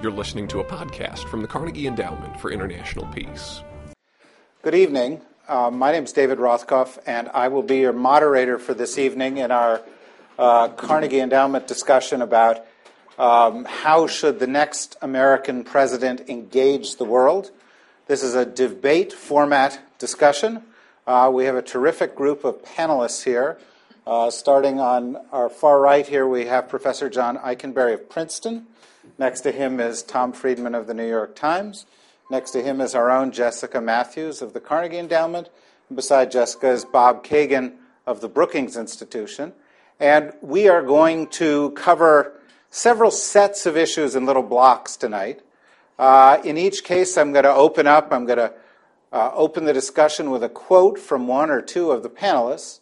You're listening to a podcast from the Carnegie Endowment for International Peace. Good evening. Uh, my name is David Rothkopf, and I will be your moderator for this evening in our uh, Carnegie Endowment discussion about um, how should the next American president engage the world. This is a debate format discussion. Uh, we have a terrific group of panelists here. Uh, starting on our far right here, we have Professor John Ikenberry of Princeton. Next to him is Tom Friedman of the New York Times. Next to him is our own Jessica Mathews of the Carnegie Endowment. And beside Jessica is Bob Kagan of the Brookings Institution. And we are going to cover several sets of issues in little blocks tonight. Uh, in each case, I'm going to open up, I'm going to uh, open the discussion with a quote from one or two of the panelists.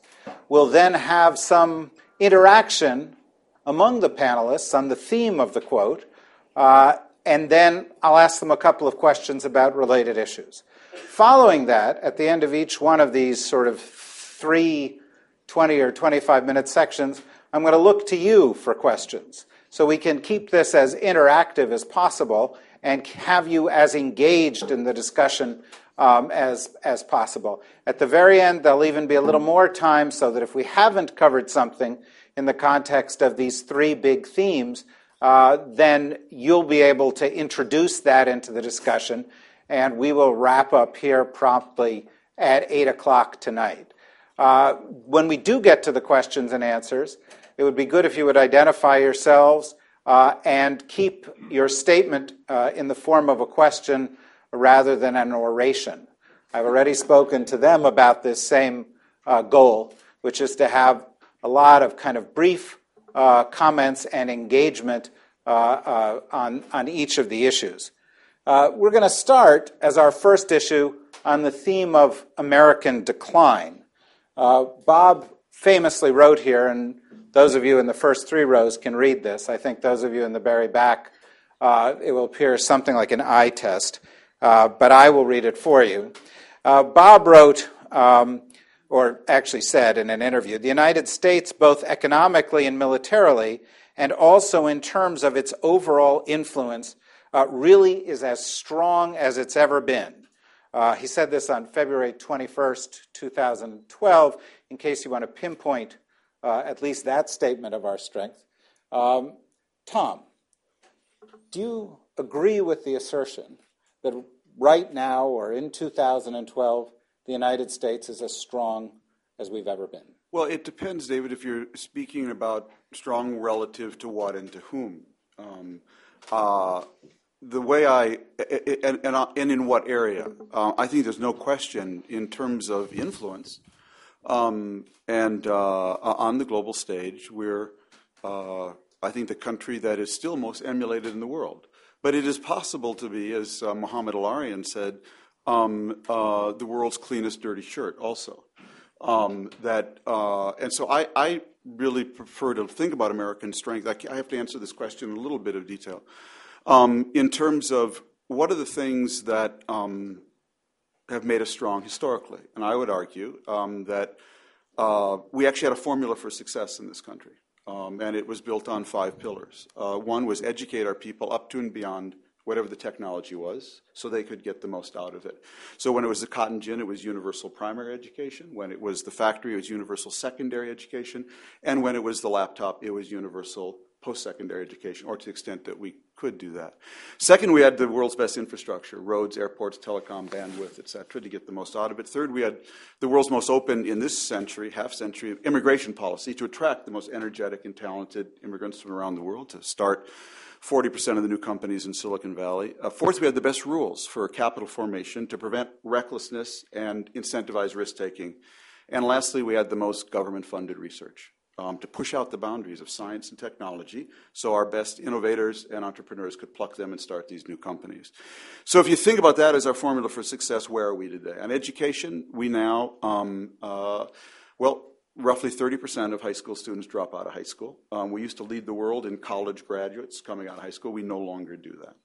We'll then have some interaction among the panelists on the theme of the quote. Uh, and then I'll ask them a couple of questions about related issues. Following that, at the end of each one of these sort of three 20 or 25 minute sections, I'm going to look to you for questions. So we can keep this as interactive as possible and have you as engaged in the discussion um, as, as possible. At the very end, there'll even be a little more time so that if we haven't covered something in the context of these three big themes, uh, then you'll be able to introduce that into the discussion, and we will wrap up here promptly at 8 o'clock tonight. Uh, when we do get to the questions and answers, it would be good if you would identify yourselves uh, and keep your statement uh, in the form of a question rather than an oration. I've already spoken to them about this same uh, goal, which is to have a lot of kind of brief uh, comments and engagement on, on each of the issues. Uh, we're going to start as our first issue on the theme of American decline. Uh, Bob famously wrote here, and those of you in the first three rows can read this. I think those of you in the very back, uh, it will appear something like an eye test, but I will read it for you. Bob wrote, um, or actually said in an interview, the United States, both economically and militarily, and also in terms of its overall influence, uh, really is as strong as it's ever been. Uh, he said this on February 21st, 2012, in case you want to pinpoint uh, at least that statement of our strength. Um, Tom, do you agree with the assertion that right now or in 2012, the United States is as strong as we've ever been? Well, it depends, David, if you're speaking about strong relative to what and to whom. Um, uh, the way I, and, and, uh, and in what area, uh, I think there's no question in terms of influence. Um, and uh, on the global stage, we're, uh, I think, the country that is still most emulated in the world. But it is possible to be, as uh, Mohamed El-Erian said, um, the world's cleanest dirty shirt also. Um, that uh, and so I, I, really prefer to think about American strength. I, I, have to answer this question in a little bit of detail um, in terms of what are the things that um, have made us strong historically. And I would argue um, that uh, we actually had a formula for success in this country, um, and it was built on five pillars. Uh, one was educate our people up to and beyond whatever the technology was, so they could get the most out of it. So when it was the cotton gin, it was universal primary education. When it was the factory, it was universal secondary education. And when it was the laptop, it was universal post-secondary education, or to the extent that we could do that. Second, we had the world's best infrastructure, roads, airports, telecom, bandwidth, et cetera, to get the most out of it. Third, we had the world's most open in this century, half century, immigration policy to attract the most energetic and talented immigrants from around the world to start 40% of the new companies in Silicon Valley. Uh, fourth, we had the best rules for capital formation to prevent recklessness and incentivize risk taking. And lastly, we had the most government funded research um, to push out the boundaries of science and technology so our best innovators and entrepreneurs could pluck them and start these new companies. So if you think about that as our formula for success, where are we today? On education, we now, um, uh, well, roughly 30% of high school students drop out of high school. Um, we used to lead the world in college graduates coming out of high school. We no longer do that.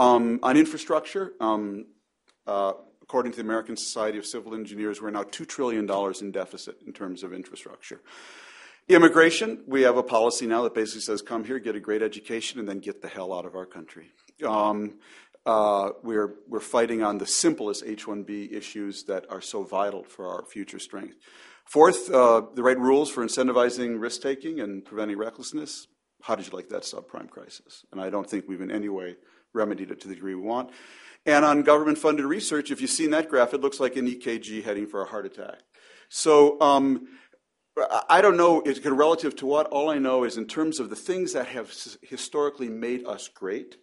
Um, on infrastructure, um, uh, according to the American Society of Civil Engineers, we're now $2 trillion in deficit in terms of infrastructure. Immigration, we have a policy now that basically says come here, get a great education, and then get the hell out of our country. Um, uh, we're, we're fighting on the simplest H 1B issues that are so vital for our future strength. Fourth, uh, the right rules for incentivizing risk taking and preventing recklessness. How did you like that subprime crisis? And I don't think we've in any way remedied it to the degree we want. And on government funded research, if you've seen that graph, it looks like an EKG heading for a heart attack. So um, I don't know, it's relative to what. All I know is in terms of the things that have historically made us great,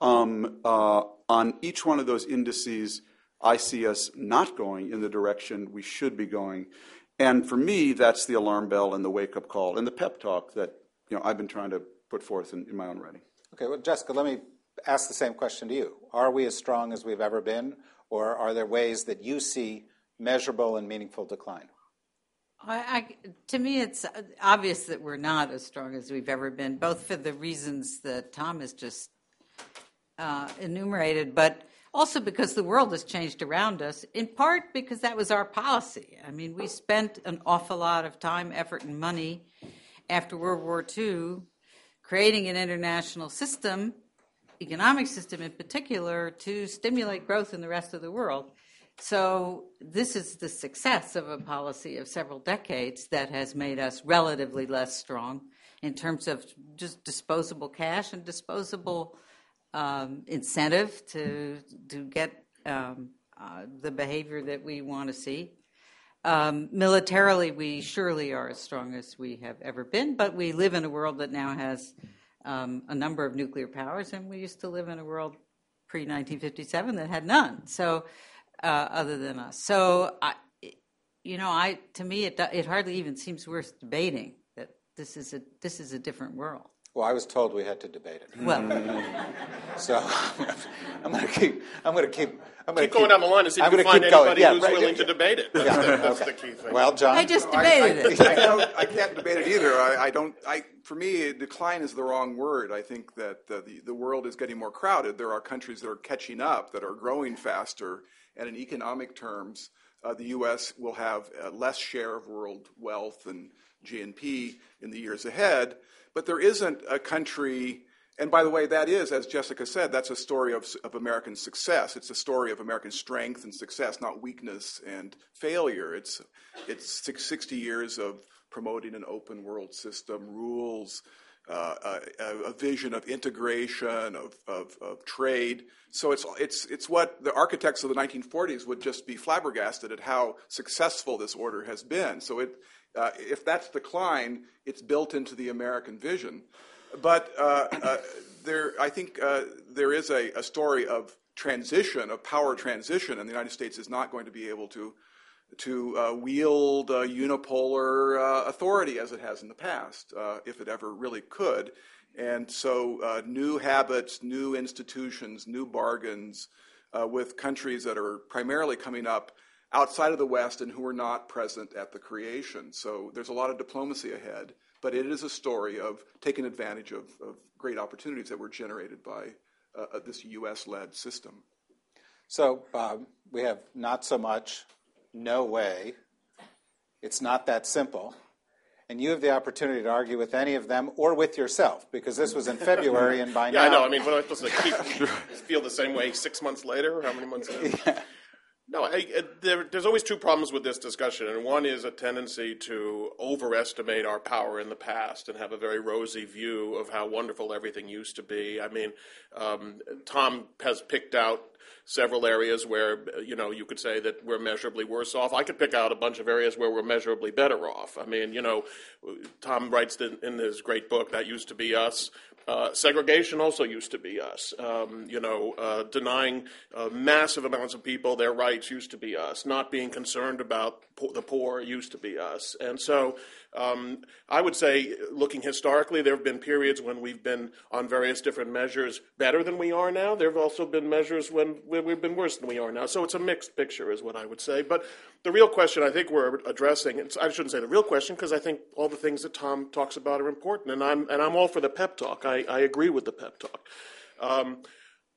um, uh, on each one of those indices, I see us not going in the direction we should be going. And for me, that's the alarm bell and the wake up call and the pep talk that you know, I've been trying to put forth in, in my own writing. Okay, well, Jessica, let me ask the same question to you. Are we as strong as we've ever been, or are there ways that you see measurable and meaningful decline? I, I, to me, it's obvious that we're not as strong as we've ever been, both for the reasons that Tom has just uh, enumerated, but also because the world has changed around us, in part because that was our policy. I mean, we spent an awful lot of time, effort, and money after World War II creating an international system, economic system in particular, to stimulate growth in the rest of the world. So, this is the success of a policy of several decades that has made us relatively less strong in terms of just disposable cash and disposable um, incentive to to get um, uh, the behavior that we want to see. Um, militarily, we surely are as strong as we have ever been, but we live in a world that now has um, a number of nuclear powers, and we used to live in a world pre 1957 that had none. So, uh, other than us, so I, you know, I to me it it hardly even seems worth debating that this is a this is a different world. Well, I was told we had to debate it. Well, so I'm going to keep. I'm going to keep. I'm going keep going down the line and see if you find anybody yeah, who's right, willing yeah. to debate it. That's, yeah. the, that's okay. the key thing. Well, John, I just debated I, I, it. I, can't debate it either. I, I, don't. I for me, decline is the wrong word. I think that the, the the world is getting more crowded. There are countries that are catching up, that are growing faster, and in economic terms, uh, the U.S. will have a less share of world wealth and GNP in the years ahead. But there isn't a country, and by the way, that is, as Jessica said, that's a story of, of American success. It's a story of American strength and success, not weakness and failure. It's, it's 60 years of promoting an open world system, rules, uh, a, a, vision of integration, of, of, of, trade. So it's, it's, it's what the architects of the 1940s would just be flabbergasted at how successful this order has been. So it, uh, if that's decline, it's built into the American vision. But uh, uh, there, I think uh, there is a, a, story of transition, of power transition, and the United States is not going to be able to to uh, wield unipolar uh, authority as it has in the past, if it ever really could. And so, new habits, new institutions, new bargains with countries that are primarily coming up outside of the West and who were not present at the creation. So there's a lot of diplomacy ahead, but it is a story of taking advantage of, of great opportunities that were generated by uh, uh this US led system. So um, we have not so much, no way. It's not that simple. And you have the opportunity to argue with any of them or with yourself, because this was in February, and by yeah, now. Yeah, I know. I mean, what am I supposed to keep, feel the same way six months later? How many months? Yeah. No, I, I, there, there's always two problems with this discussion, and one is a tendency to overestimate our power in the past and have a very rosy view of how wonderful everything used to be. I mean, um, Tom has picked out several areas where you know you could say that we're measurably worse off. I could pick out a bunch of areas where we're measurably better off. I mean, you know, Tom writes in, in his great book that used to be us. Uh, segregation also used to be us. Um, you know, uh, denying uh, massive amounts of people their rights used to be us. Not being concerned about po- the poor used to be us. And so um, I would say, looking historically, there have been periods when we've been on various different measures better than we are now. There have also been measures when we've been worse than we are now. So it's a mixed picture, is what I would say. But the real question I think we're addressing, I shouldn't say the real question, because I think all the things that Tom talks about are important. And I'm, and I'm all for the pep talk. I, I agree with the pep talk. Um,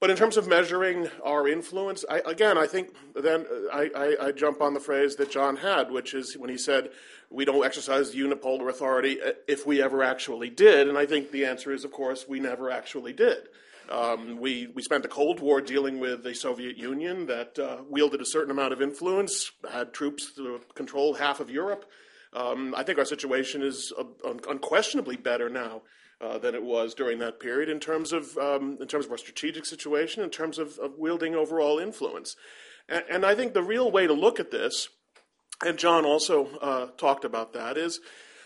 But in terms of measuring our influence, I, again, I think then I, I, I, jump on the phrase that John had, which is when he said, we don't exercise unipolar authority uh, if we ever actually did. And I think the answer is, of course, we never actually did. Um, we, we spent the Cold War dealing with the Soviet Union that uh, wielded a certain amount of influence, had troops to control half of Europe. Um, I think our situation is uh, unquestionably better now uh, than it was during that period in terms of um, in terms of our strategic situation, in terms of, of wielding overall influence. And, and, I think the real way to look at this, and John also uh, talked about that, is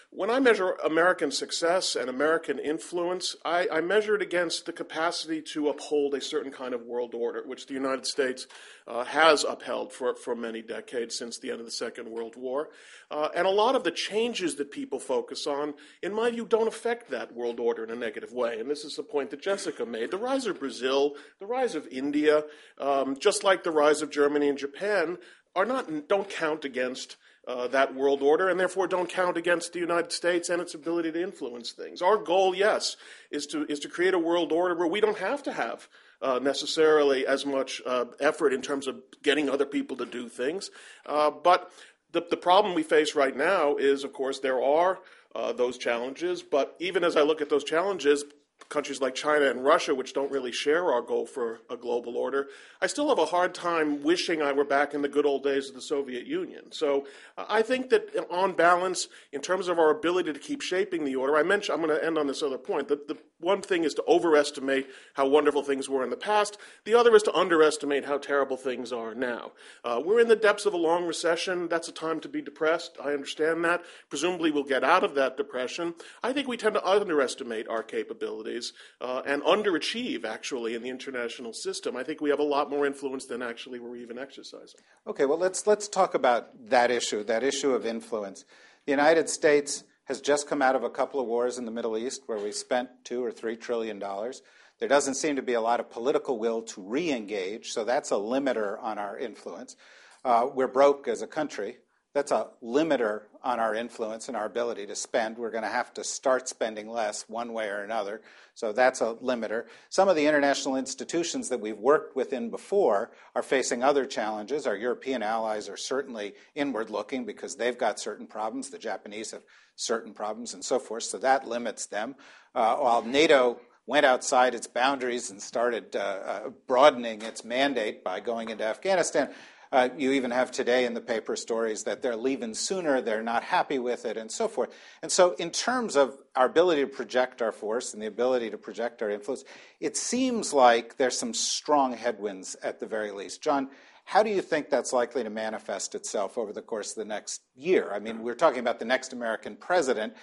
when I measure American success and American influence, I, I, measure it against the capacity to uphold a certain kind of world order, which the United States uh, has upheld for, for many decades since the end of the Second World War. Uh, and a lot of the changes that people focus on, in my view, don't affect that world order in a negative way. And this is the point that Jessica made. The rise of Brazil, the rise of India, um, just like the rise of Germany and Japan, are not, don't count against uh, that world order and therefore don't count against the United States and its ability to influence things. Our goal, yes, is to, is to create a world order where we don't have to have uh, necessarily as much uh, effort in terms of getting other people to do things. Uh, but the, the problem we face right now is, of course, there are uh, those challenges. But even as I look at those challenges, countries like China and Russia, which don't really share our goal for a global order, I still have a hard time wishing I were back in the good old days of the Soviet Union. So uh, I think that uh, on balance, in terms of our ability to keep shaping the order, I mentioned, I'm going to end on this other point. The, the one thing is to overestimate how wonderful things were in the past. The other is to underestimate how terrible things are now. Uh, we're in the depths of a long recession. That's a time to be depressed. I understand that. Presumably, we'll get out of that depression. I think we tend to underestimate our capabilities uh, and underachieve, actually, in the international system. I think we have a lot more influence than actually we're even exercising. Okay, well, let's, let's talk about that issue, that issue of influence. The United States has just come out of a couple of wars in the Middle East where we spent two or three trillion dollars. There doesn't seem to be a lot of political will to re engage, so that's a limiter on our influence. Uh, we're broke as a country. That's a limiter on our influence and our ability to spend. We're going to have to start spending less one way or another. So that's a limiter. Some of the international institutions that we've worked within before are facing other challenges. Our European allies are certainly inward looking because they've got certain problems. The Japanese have certain problems and so forth. So that limits them. Uh, while NATO went outside its boundaries and started uh, uh, broadening its mandate by going into Afghanistan, uh, you even have today in the paper stories that they're leaving sooner, they're not happy with it, and so forth. And so, in terms of our ability to project our force and the ability to project our influence, it seems like there's some strong headwinds at the very least. John, how do you think that's likely to manifest itself over the course of the next year? I mean, we're talking about the next American president.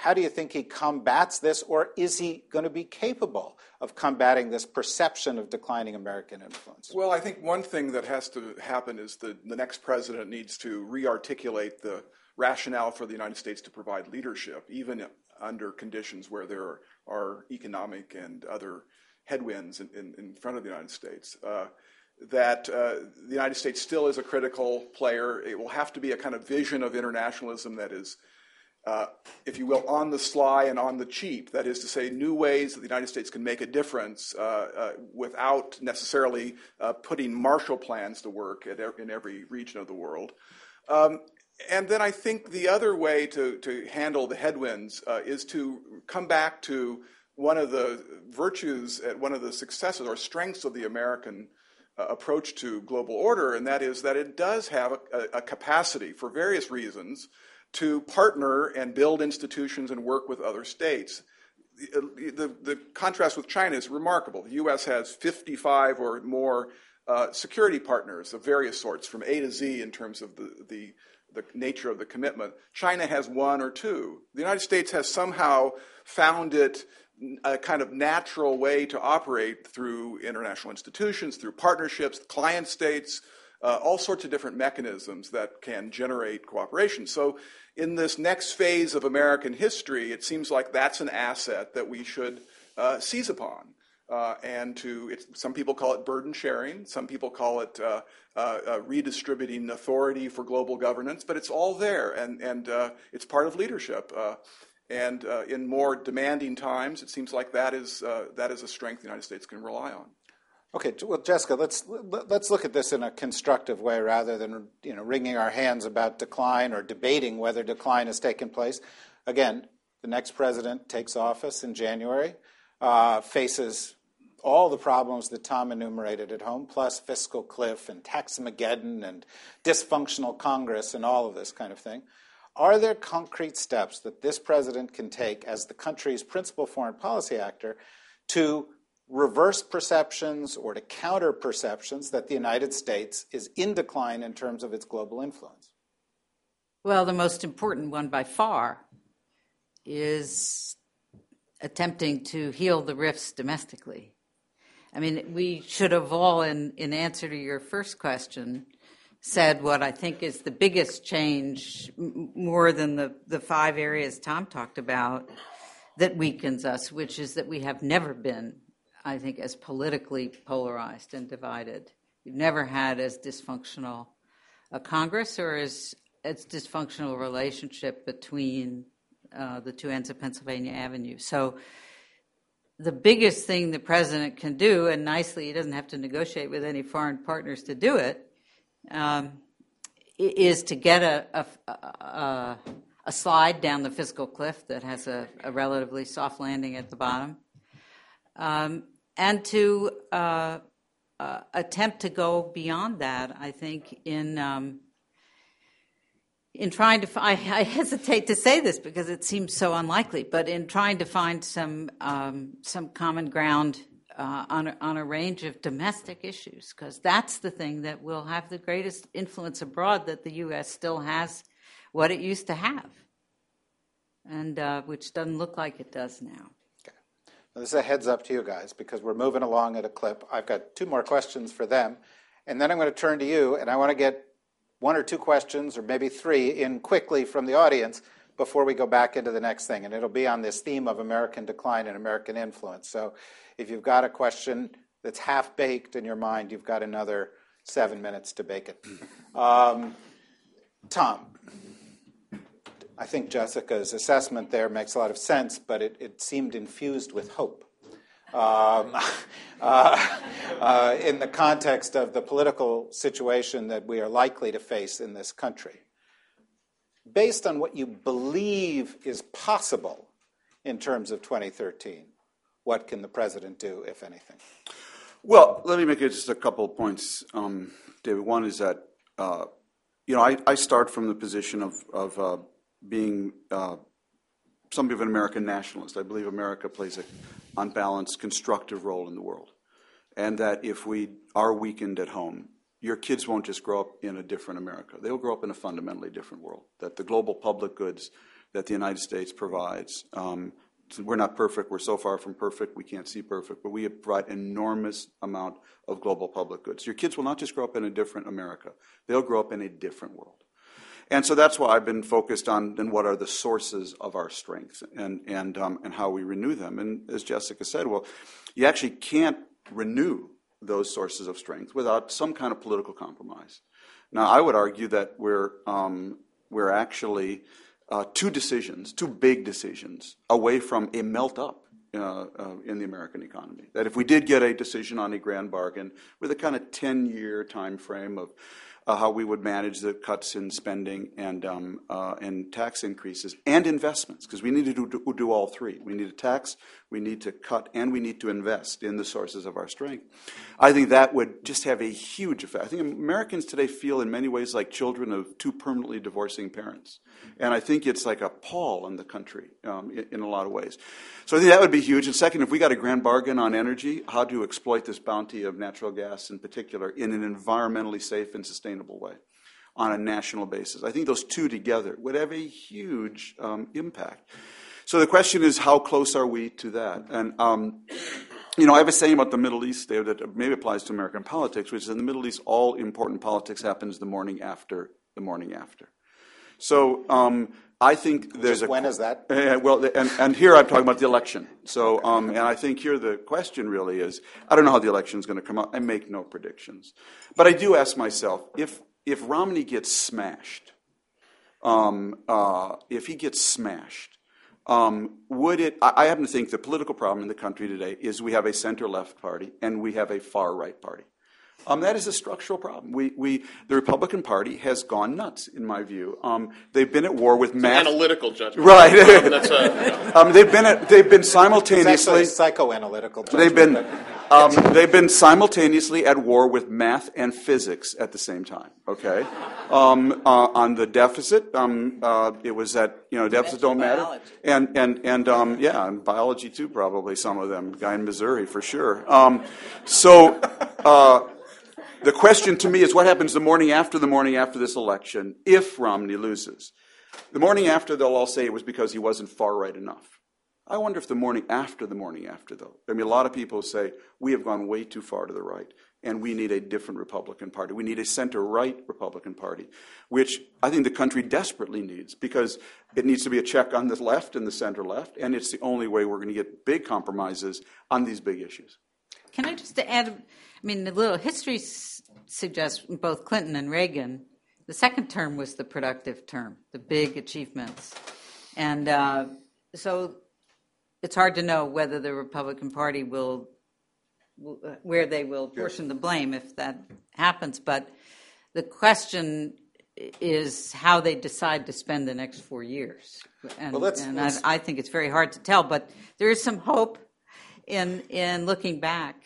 How do you think he combats this, or is he going to be capable of combating this perception of declining American influence? Well, I think one thing that has to happen is the, the next president needs to re articulate the rationale for the United States to provide leadership, even under conditions where there are, are economic and other headwinds in, in, in, front of the United States. Uh, that uh, the United States still is a critical player. It will have to be a kind of vision of internationalism that is uh, if you will, on the sly and on the cheap. That is to say, new ways that the United States can make a difference uh, uh, without necessarily uh, putting Marshall plans to work in every region of the world. Um, and then I think the other way to, to handle the headwinds uh, is to come back to one of the virtues, one of the successes or strengths of the American approach to global order, and that is that it does have a, a capacity for various reasons to partner and build institutions and work with other states. The, the, the contrast with China is remarkable. The U.S. has 55 or more uh, security partners of various sorts, from A to Z in terms of the, the, the nature of the commitment. China has one or two. The United States has somehow found it a kind of natural way to operate through international institutions, through partnerships, client states, uh, all sorts of different mechanisms that can generate cooperation. So, in this next phase of American history, it seems like that's an asset that we should uh, seize upon. Uh, and to some people call it burden sharing, some people call it uh, uh, uh, redistributing authority for global governance, but it's all there, and and it's part of leadership. and in more demanding times, it seems like that is that is a strength the United States can rely on. Okay, well, Jessica, let's let's look at this in a constructive way rather than you know wringing our hands about decline or debating whether decline has taken place. Again, the next president takes office in January, uh, faces all the problems that Tom enumerated at home, plus fiscal cliff and taxmageddon and dysfunctional Congress and all of this kind of thing. Are there concrete steps that this president can take as the country's principal foreign policy actor to reverse perceptions or to counter perceptions that the United States is in decline in terms of its global influence? Well, the most important one by far is attempting to heal the rifts domestically. I mean, we should have all, in, in answer to your first question, said what I think is the biggest change, m- more than the, the five areas Tom talked about, that weakens us, which is that we have never been I think, as politically polarized and divided. You've never had as dysfunctional a Congress or as as dysfunctional relationship between uh, the two ends of Pennsylvania Avenue. So the biggest thing the president can do, and nicely, he doesn't have to negotiate with any foreign partners to do it, um, is to get a, a, a, a, slide down the fiscal cliff that has a, a relatively soft landing at the bottom um, and to uh, uh, attempt to go beyond that. I think in um, in trying to, I, I, hesitate to say this because it seems so unlikely, but in trying to find some um, some common ground uh, on a, on a range of domestic issues, because that's the thing that will have the greatest influence abroad that the U.S. still has what it used to have, and uh, which doesn't look like it does now. Now, this is a heads up to you guys because we're moving along at a clip. I've got two more questions for them, and then I'm going to turn to you, and I want to get one or two questions, or maybe three, in quickly from the audience before we go back into the next thing. And it'll be on this theme of American decline and American influence. So if you've got a question that's half baked in your mind, you've got another seven minutes to bake it. Um, Tom. I think Jessica's assessment there makes a lot of sense, but it, it seemed infused with hope. Um, uh, uh, in the context of the political situation that we are likely to face in this country. Based on what you believe is possible in terms of 2013, what can the president do, if anything? Well, let me make just a couple of points, um, David. One is that, uh, you know, I, I, start from the position of, of uh, being uh, somebody of an American nationalist. I believe America plays a, on balance, constructive role in the world. And that if we are weakened at home, your kids won't just grow up in a different America. They'll grow up in a fundamentally different world. That the global public goods that the United States provides, um, we're not perfect. We're so far from perfect. We can't see perfect, but we provide enormous amount of global public goods. Your kids will not just grow up in a different America. They'll grow up in a different world. And so that's why I've been focused on then what are the sources of our strengths and, and, um, and how we renew them. And as Jessica said, well, you actually can't renew those sources of strength without some kind of political compromise. Now, I would argue that we're, um, we're actually uh, two decisions, two big decisions, away from a melt up uh, uh, in the American economy. That if we did get a decision on a grand bargain with a kind of 10 year time frame of uh, how we would manage the cuts in spending and, um, uh, and tax increases and investments, because we need to do, do, all three. We need to tax, we need to cut, and we need to invest in the sources of our strength. I think that would just have a huge effect. I think Americans today feel in many ways like children of two permanently divorcing parents. And I think it's like a pall on the country um, in, in, a lot of ways. So I think that would be huge. And second, if we got a grand bargain on energy, how to exploit this bounty of natural gas in particular in an environmentally safe and sustainable way on a national basis. I think those two together would have a huge um, impact. So the question is, how close are we to that? And um, you know, I have a saying about the Middle East there that maybe applies to American politics, which is in the Middle East, all important politics happens the morning after the morning after. So um, I think there's Just a when is that? Uh, well, and, and here I'm talking about the election. So, um, and I think here the question really is, I don't know how the election is going to come out. I make no predictions, but I do ask myself if if Romney gets smashed, um, uh, if he gets smashed, Um, would it? I, I happen to think the political problem in the country today is we have a center-left party and we have a far-right party. Um, that is a structural problem. We, we, the Republican Party has gone nuts, in my view. Um, they've been at war with mass. Analytical judgment. Right. Um, that's a, um, they've been at, they've been It's simultaneously. actually psychoanalytical. They've been, but- um, they've been simultaneously at war with math and physics at the same time. Okay, um, uh, on the deficit, um, uh, it was that you know deficits don't matter, biology. and and and um, yeah, and biology too, probably some of them. Guy in Missouri for sure. Um, so. Uh, the question to me is what happens the morning after the morning after this election if Romney loses? The morning after, they'll all say it was because he wasn't far right enough. I wonder if the morning after the morning after, though. I mean, a lot of people say we have gone way too far to the right, and we need a different Republican Party. We need a center right Republican Party, which I think the country desperately needs because it needs to be a check on the left and the center left, and it's the only way we're going to get big compromises on these big issues. Can I just add? I mean, the little history s- suggests both Clinton and Reagan. The second term was the productive term, the big achievements, and uh, so it's hard to know whether the Republican Party will, where they will portion the blame if that happens. But the question is how they decide to spend the next four years, and, Well, let's- and let's- I, I think it's very hard to tell. But there is some hope in in looking back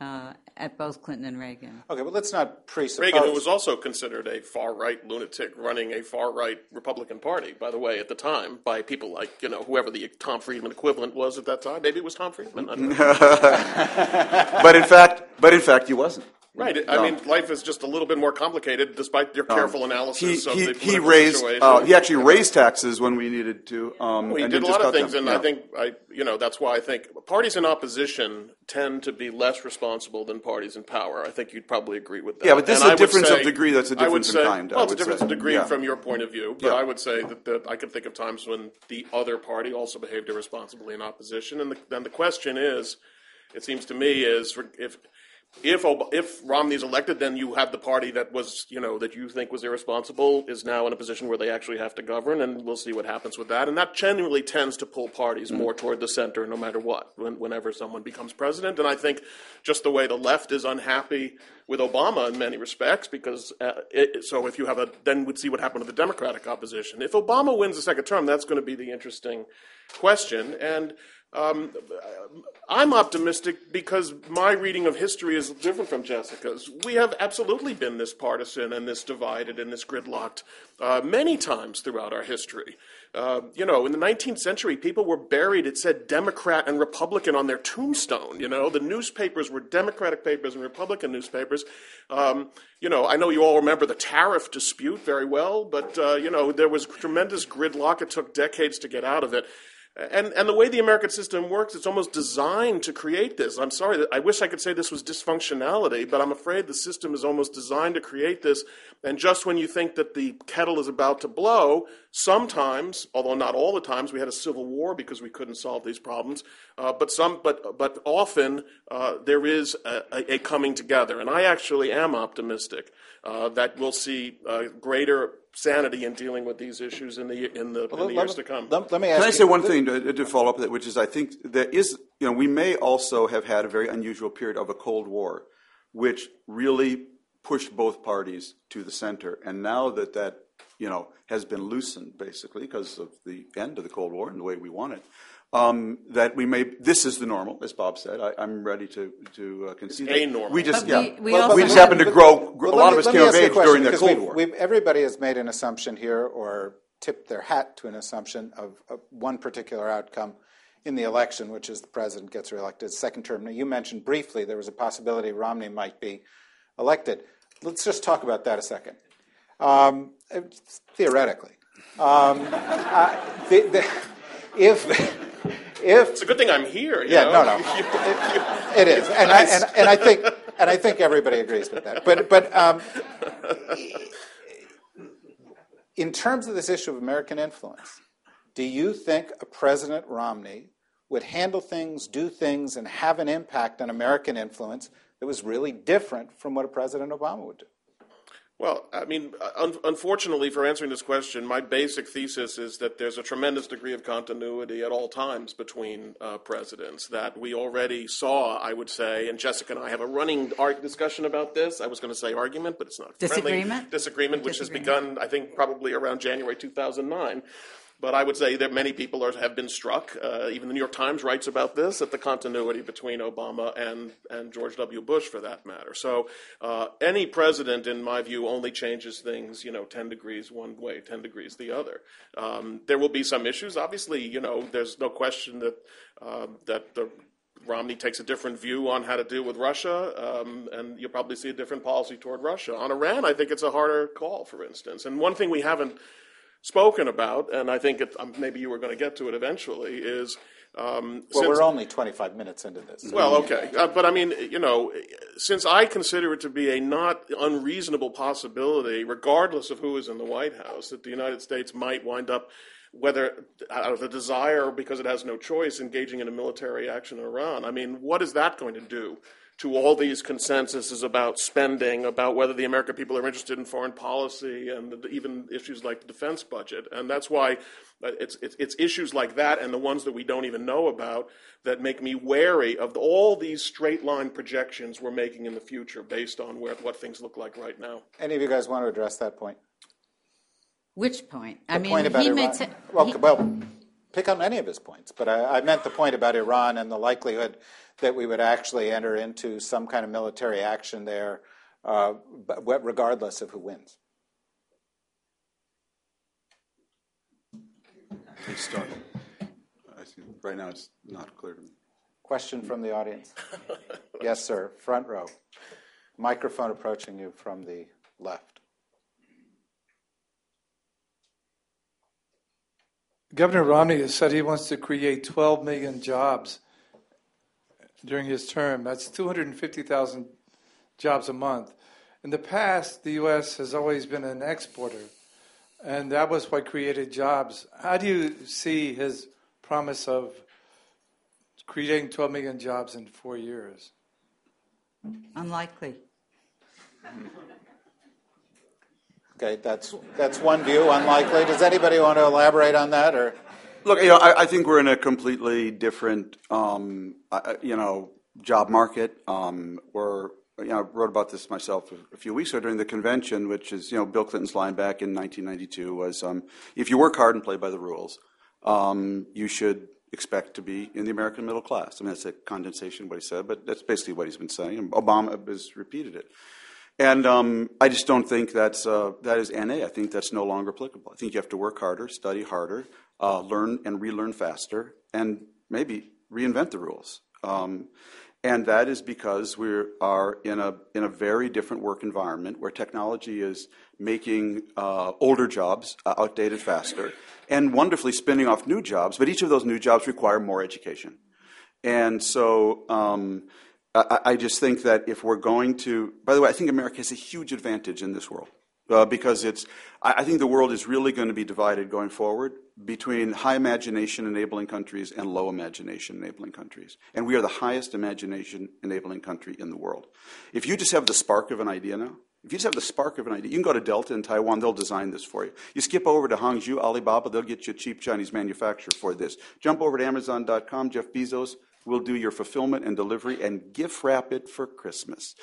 uh, at both Clinton and Reagan. Okay, but let's not presuppose. Reagan, who was also considered a far right lunatic running a far right Republican Party, by the way, at the time, by people like, you know, whoever the Tom Friedman equivalent was at that time. Maybe it was Tom Friedman. I don't know. But in fact, but in fact, he wasn't. Right. I mean, life is just a little bit more complicated despite your careful He, analysis of he, the he raised, situation. uh, he actually raised taxes when we needed to. Um, Well, he and did a lot of things, them. and I think I, you know, that's why I think parties in opposition tend to be less responsible than parties in power. I think you'd probably agree with that. Yeah, but this And is a I difference of degree that's a difference in say- kind, Well, it's a difference say. of degree Yeah. from your point of view, but Yeah. I would say that, that I can think of times when the other party also behaved irresponsibly in opposition, and the, then the question is, it seems to me, is if. If Ob- if Romney's elected, then you have the party that was you know that you think was irresponsible is now in a position where they actually have to govern, and we'll see what happens with that. And that generally tends to pull parties Mm-hmm. more toward the center, no matter what, when, whenever someone becomes president. And I think just the way the left is unhappy with Obama in many respects, because uh, it, so if you have a then we'd see what happened to the Democratic opposition. If Obama wins the second term, that's going to be the interesting question. And um, I'm optimistic because my reading of history is different from Jessica's. We have absolutely been this partisan and this divided and this gridlocked uh, many times throughout our history. Uh, you know, in the 19th century, people were buried, it said Democrat and Republican on their tombstone. You know, the newspapers were Democratic papers and Republican newspapers. Um, you know, I know you all remember the tariff dispute very well, but, uh, you know, there was tremendous gridlock. It took decades to get out of it. And, and the way the American system works, it's almost designed to create this. I'm sorry, I wish I could say this was dysfunctionality, but I'm afraid the system is almost designed to create this. And just when you think that the kettle is about to blow, sometimes, although not all the times, we had a civil war because we couldn't solve these problems. Uh, but some, but but often uh, there is a, a, coming together, and I actually am optimistic uh, that we'll see uh, greater sanity in dealing with these issues in the in the, in the Let- years let- to come. Let, let me ask Can I you- say one thing to, to follow up with that, which is I think there is, you know, we may also have had a very unusual period of a Cold War, which really pushed both parties to the center. And now that that, you know, has been loosened basically because of the end of the Cold War and the way we want it, that we may, this is the normal, as Bob said. I, I'm ready to, to uh, concede a normal. We just, But yeah. we- we Well, also we just have- happened to grow, grow Well, a lot let of us came of ask you a age question, during the Cold we've- War. we've- everybody has made an assumption here or tipped their hat to an assumption of, of one particular outcome in the election, which is the president gets reelected second term. Now, you mentioned briefly there was a possibility Romney might be elected. Let's just talk about that a second. Um, theoretically, um, uh, the, the, if if It's a good thing I'm here. You yeah, know? no, no, it is, and I and, and I think and I think everybody agrees with that. But but um, in terms of this issue of American influence, do you think a President Romney would handle things, do things, and have an impact on American influence that was really different from what a President Obama would do? Well, I mean, un- unfortunately, for answering this question, my basic thesis is that there's a tremendous degree of continuity at all times between uh, presidents. That we already saw, I would say, and Jessica and I have a running art discussion about this. I was going to say argument, but it's not. Friendly Disagreement? disagreement, which Disagreement. has begun, I think, probably around January 2009. But I would say that many people are, have been struck. Uh, even the New York Times writes about this at the continuity between Obama and, and George W. Bush, for that matter. So uh, any president, in my view, only changes things, you know, 10 degrees one way, 10 degrees the other. Um, there will be some issues. Obviously, you know, there's no question that um, that the Romney takes a different view on how to deal with Russia, um, and you'll probably see a different policy toward Russia. On Iran, I think it's a harder call, for instance. And one thing we haven't spoken about, and I think it, um, maybe you were going to get to it eventually, is um, Well, since- we're only 25 minutes into this. well, okay, uh, but I mean, you know, since I consider it to be a not unreasonable possibility, regardless of who is in the White House, that the United States might wind up, whether out of the desire or because it has no choice, engaging in a military action in Iran. I mean, what is that going to do? To all these consensuses about spending, about whether the American people are interested in foreign policy, and even issues like the defense budget, and that's why uh, it's, it's it's issues like that and the ones that we don't even know about that make me wary of all these straight line projections we're making in the future based on where, what things look like right now. Any of you guys want to address that point? Which point? I The mean, point about he Iran. makes it. well, he- well, pick on any of his points, but I, I meant the point about Iran and the likelihood that we would actually enter into some kind of military action there, uh, regardless of who wins. Please start. I see. Right now, it's not clear to me. Question from the audience? yes, sir. Front row. Microphone approaching you from the left. Governor Romney has said he wants to create 12 million jobs during his term. That's 250,000 jobs a month. In the past, the U.S. has always been an exporter, and that was what created jobs. How do you see his promise of creating 12 million jobs in four years? Unlikely. Okay, that's that's one view. Unlikely. Does anybody want to elaborate on that, or Look, you know, I, I think we're in a completely different, um, uh, you know, job market. Um, we're, you know, I wrote about this myself a, few weeks ago during the convention, which is, you know, Bill Clinton's line back in 1992 was, um, if you work hard and play by the rules, um, you should expect to be in the American middle class. I mean, that's a condensation of what he said, but that's basically what he's been saying. Obama has repeated it. And um, I just don't think that's uh, that is NA. I think that's no longer applicable. I think you have to work harder, study harder, uh, learn and relearn faster, and maybe reinvent the rules. Um, and that is because we are in a in a very different work environment where technology is making uh, older jobs outdated faster, and wonderfully spinning off new jobs. But each of those new jobs require more education. And so um, I, just think that if we're going to, by the way, I think America has a huge advantage in this world uh, because it's, I, I think the world is really going to be divided going forward between high imagination enabling countries and low imagination enabling countries. And we are the highest imagination enabling country in the world. If you just have the spark of an idea now, if you just have the spark of an idea, you can go to Delta in Taiwan, they'll design this for you. You skip over to Hangzhou, Alibaba, they'll get you a cheap Chinese manufacturer for this. Jump over to Amazon.com, Jeff Bezos will do your fulfillment and delivery and gift wrap it for Christmas.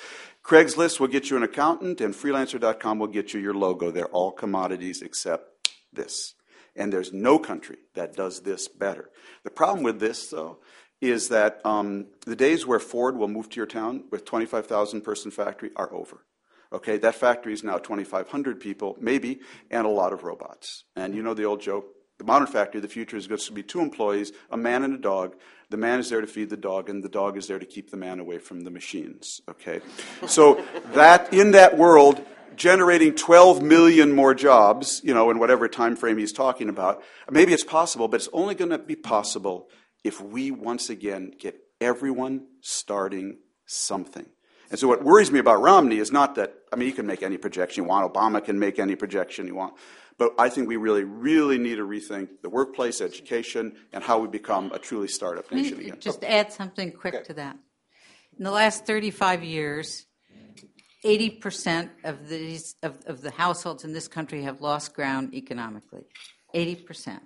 Craigslist will get you an accountant, and Freelancer.com will get you your logo. They're all commodities except this. And there's no country that does this better. The problem with this, though, is that um, the days where Ford will move to your town with 25,000 person factory are over. Okay, that factory is now 2,500 people, maybe, and a lot of robots. And you know the old joke the modern factory of the future is going to be two employees, a man and a dog. The man is there to feed the dog, and the dog is there to keep the man away from the machines. Okay? So, that in that world, generating 12 million more jobs, you know, in whatever time frame he's talking about, maybe it's possible, but it's only going to be possible if we once again get everyone starting something. And so, what worries me about Romney is not that, I mean, you can make any projection you want, Obama can make any projection you want, but I think we really, really need to rethink the workplace, education, and how we become a truly startup nation again. Just add something quick to that. In the last 35 years, 80% of, these, of, of the households in this country have lost ground economically. 80%.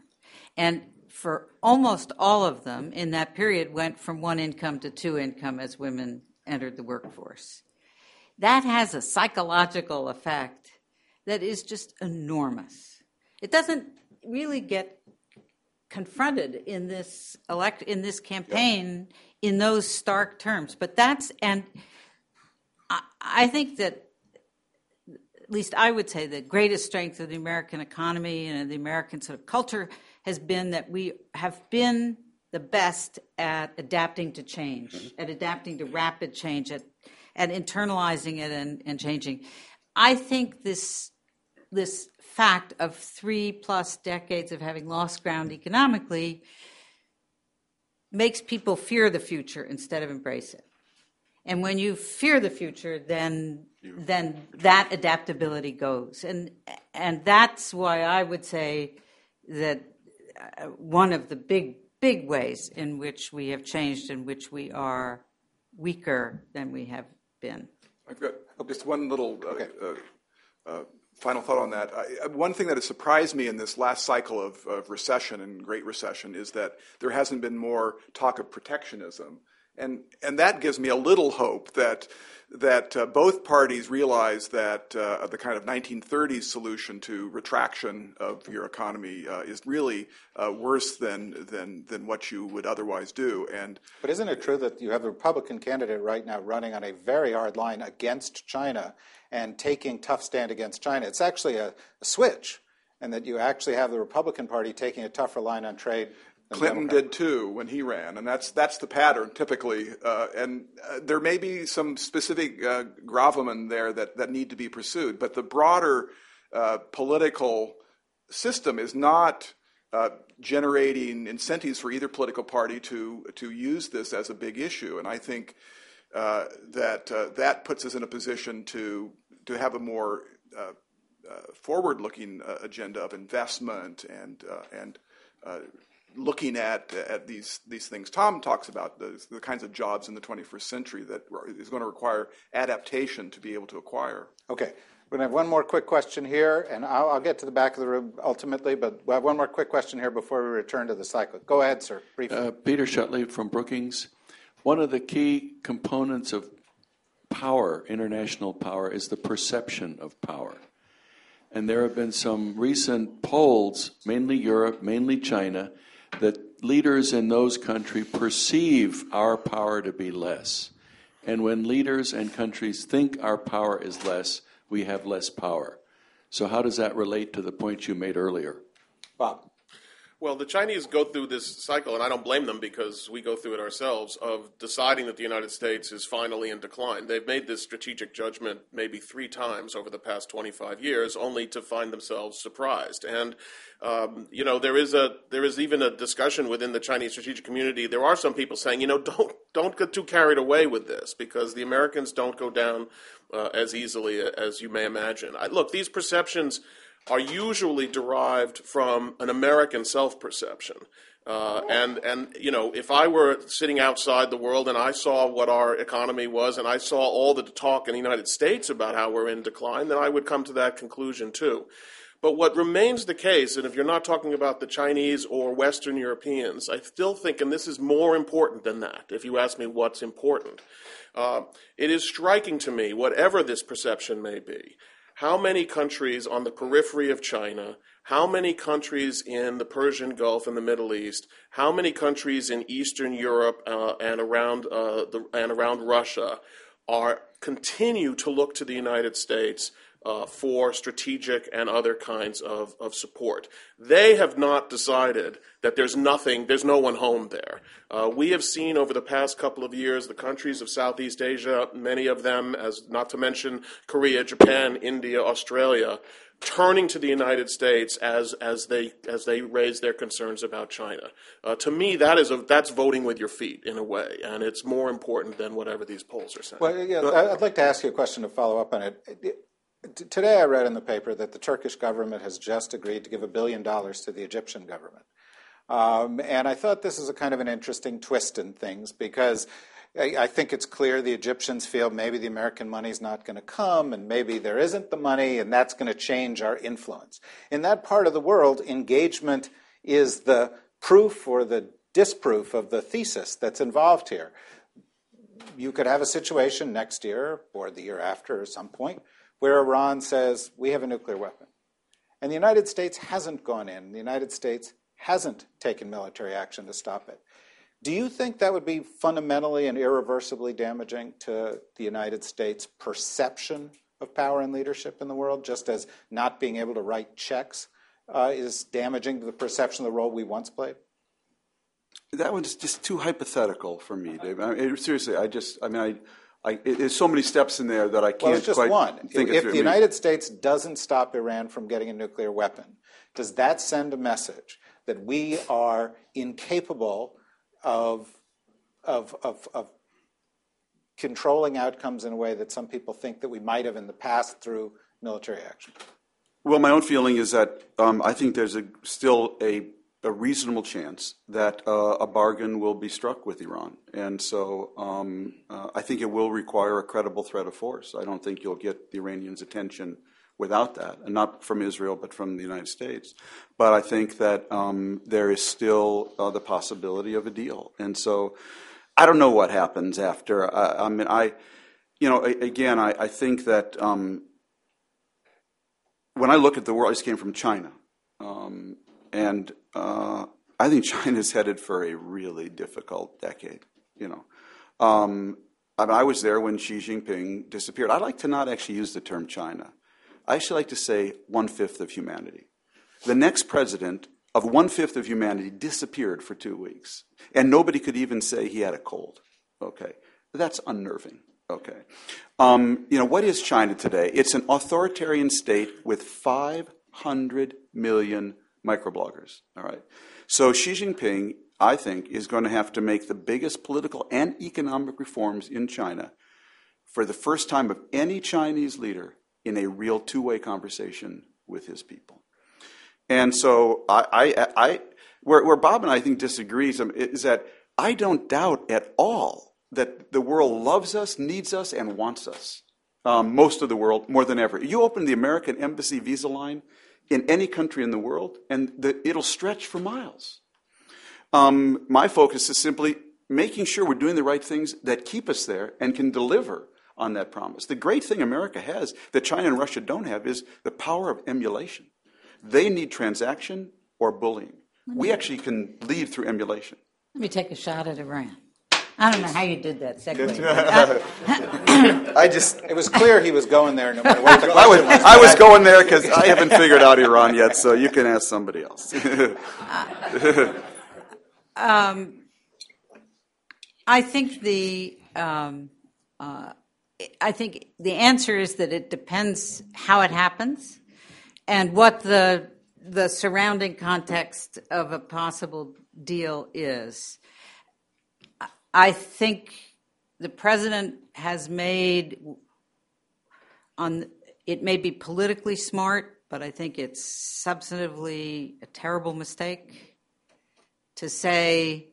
And for almost all of them in that period went from one income to two income as women entered the workforce. That has a psychological effect that is just enormous. It doesn't really get confronted in this elect in this campaign in those stark terms. But that's and I, I think that at least I would say the greatest strength of the American economy and the American sort of culture has been that we have been the best at adapting to change, at adapting to rapid change, at, at internalizing it and, and changing. I think this this fact of three plus decades of having lost ground economically makes people fear the future instead of embrace it. And when you fear the future, then then that adaptability goes, and and that's why I would say that uh, one of the big big ways in which we have changed, in which we are weaker than we have been. I've got just one little uh, okay. uh, uh final thought on that. I, one thing that has surprised me in this last cycle of, of, recession and Great Recession is that there hasn't been more talk of protectionism. And, and that gives me a little hope that, that uh, both parties realize that uh, the kind of 1930s solution to retraction of your economy uh, is really uh, worse than, than, than what you would otherwise do. And, but isn't it true that you have a Republican candidate right now running on a very hard line against China and taking tough stand against China. It's actually a, a switch, and that you actually have the Republican Party taking a tougher line on trade. Clinton did too when he ran, and that's that's the pattern typically. Uh, and uh, there may be some specific uh, gravamen there that, that need to be pursued, but the broader uh, political system is not uh, generating incentives for either political party to to use this as a big issue. And I think uh, that uh, that puts us in a position to to have a more uh, forward-looking agenda of investment and and looking at at these these things. Tom talks about the, the kinds of jobs in the 21st century that is going to require adaptation to be able to acquire. Okay. We're going to have one more quick question here, and I'll, I'll, get to the back of the room ultimately, but we'll have one more quick question here before we return to the cycle. Go ahead, sir, briefly. Uh, Peter Shutley from Brookings. One of the key components of power, international power, is the perception of power. And there have been some recent polls, mainly Europe, mainly China, that leaders in those countries perceive our power to be less. And when leaders and countries think our power is less, we have less power. So, how does that relate to the point you made earlier? Bob. Well, the Chinese go through this cycle, and I don't blame them because we go through it ourselves, of deciding that the United States is finally in decline. They've made this strategic judgment maybe three times over the past 25 years, only to find themselves surprised. And um, you know, there is a there is even a discussion within the Chinese strategic community. There are some people saying, you know, don't don't get too carried away with this because the Americans don't go down uh, as easily as you may imagine. I, look, these perceptions are usually derived from an American self perception. Uh, and and you know, if I were sitting outside the world and I saw what our economy was, and I saw all the talk in the United States about how we're in decline, then I would come to that conclusion too. But what remains the case, and if you're not talking about the Chinese or Western Europeans, I still think, and this is more important than that, if you ask me what's important, uh, it is striking to me, whatever this perception may be, how many countries on the periphery of China, how many countries in the Persian Gulf and the Middle East, how many countries in Eastern Europe uh, and around uh, the, and around Russia are continue to look to the United States uh, for strategic and other kinds of, of support. They have not decided that there's nothing, there's no one home there. Uh, we have seen over the past couple of years the countries of Southeast Asia, many of them, as not to mention Korea, Japan, India, Australia, turning to the United States as as they as they raise their concerns about China. Uh, to me, that is a, that's voting with your feet in a way, and it's more important than whatever these polls are saying. Well, yeah, I'd like to ask you a question to follow up on it. Today, I read in the paper that the Turkish government has just agreed to give a billion dollars to the Egyptian government. Um, and I thought this is a kind of an interesting twist in things because I think it's clear the Egyptians feel maybe the American money's not going to come, and maybe there isn't the money, and that's going to change our influence. In that part of the world, engagement is the proof or the disproof of the thesis that's involved here. You could have a situation next year or the year after or some point where Iran says, We have a nuclear weapon. And the United States hasn't gone in, the United States hasn't taken military action to stop it. Do you think that would be fundamentally and irreversibly damaging to the United States' perception of power and leadership in the world, just as not being able to write checks uh, is damaging to the perception of the role we once played? That one's just too hypothetical for me, Dave. I mean, seriously, I just, I mean, I, I, there's so many steps in there that I can't well, it's just quite one. think if through. the United States doesn't stop Iran from getting a nuclear weapon, does that send a message that we are incapable of, of, of, of controlling outcomes in a way that some people think that we might have in the past through military action? Well, my own feeling is that um, I think there's a, still a, a reasonable chance that uh, a bargain will be struck with Iran. And so um, uh, I think it will require a credible threat of force. I don't think you'll get the Iranians' attention without that, and not from Israel, but from the United States. But I think that um, there is still uh, the possibility of a deal. And so I don't know what happens after. I, I mean, I, you know, again, I, I think that um, when I look at the world, I just came from China, um, and uh, I think China is headed for a really difficult decade. You know, um, I, mean, I was there when Xi Jinping disappeared. I like to not actually use the term China. I actually like to say one fifth of humanity. The next president of one fifth of humanity disappeared for two weeks, and nobody could even say he had a cold. Okay, that's unnerving. Okay. Um, you know, what is China today? It's an authoritarian state with 500 million microbloggers. All right. So Xi Jinping, I think, is going to have to make the biggest political and economic reforms in China for the first time of any Chinese leader in a real two way conversation with his people. And so I, I, I where, where Bob and I think disagrees is that I don't doubt at all that the world loves us, needs us, and wants us. Um, most of the world, more than ever. You open the American Embassy visa line in any country in the world, and the, it'll stretch for miles. Um, my focus is simply making sure we're doing the right things that keep us there and can deliver on that promise. The great thing America has that China and Russia don't have is the power of emulation. They need transaction or bullying. We actually can lead through emulation. Let me take a shot at Iran. I don't know how you did that segue. I just. It was clear he was going there no matter what the I was, was, I was going there because I haven't figured out Iran yet, so you can ask somebody else. I think the um, uh, I think the answer is that it depends how it happens and what the the surrounding context of a possible deal is. I think the president has made on it may be politically smart, but I think it's substantively a terrible mistake to say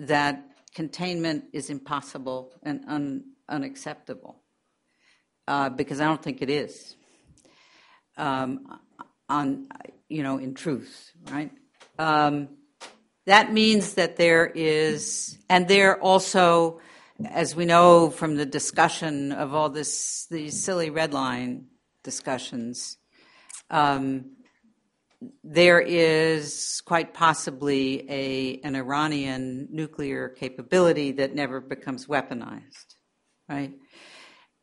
that containment is impossible and un, unacceptable, uh, because I don't think it is. Um, on you know, in truth, right? Um, that means that there is, and there also, as we know from the discussion of all this, these silly red line discussions, um, there is quite possibly a, an Iranian nuclear capability that never becomes weaponized, right?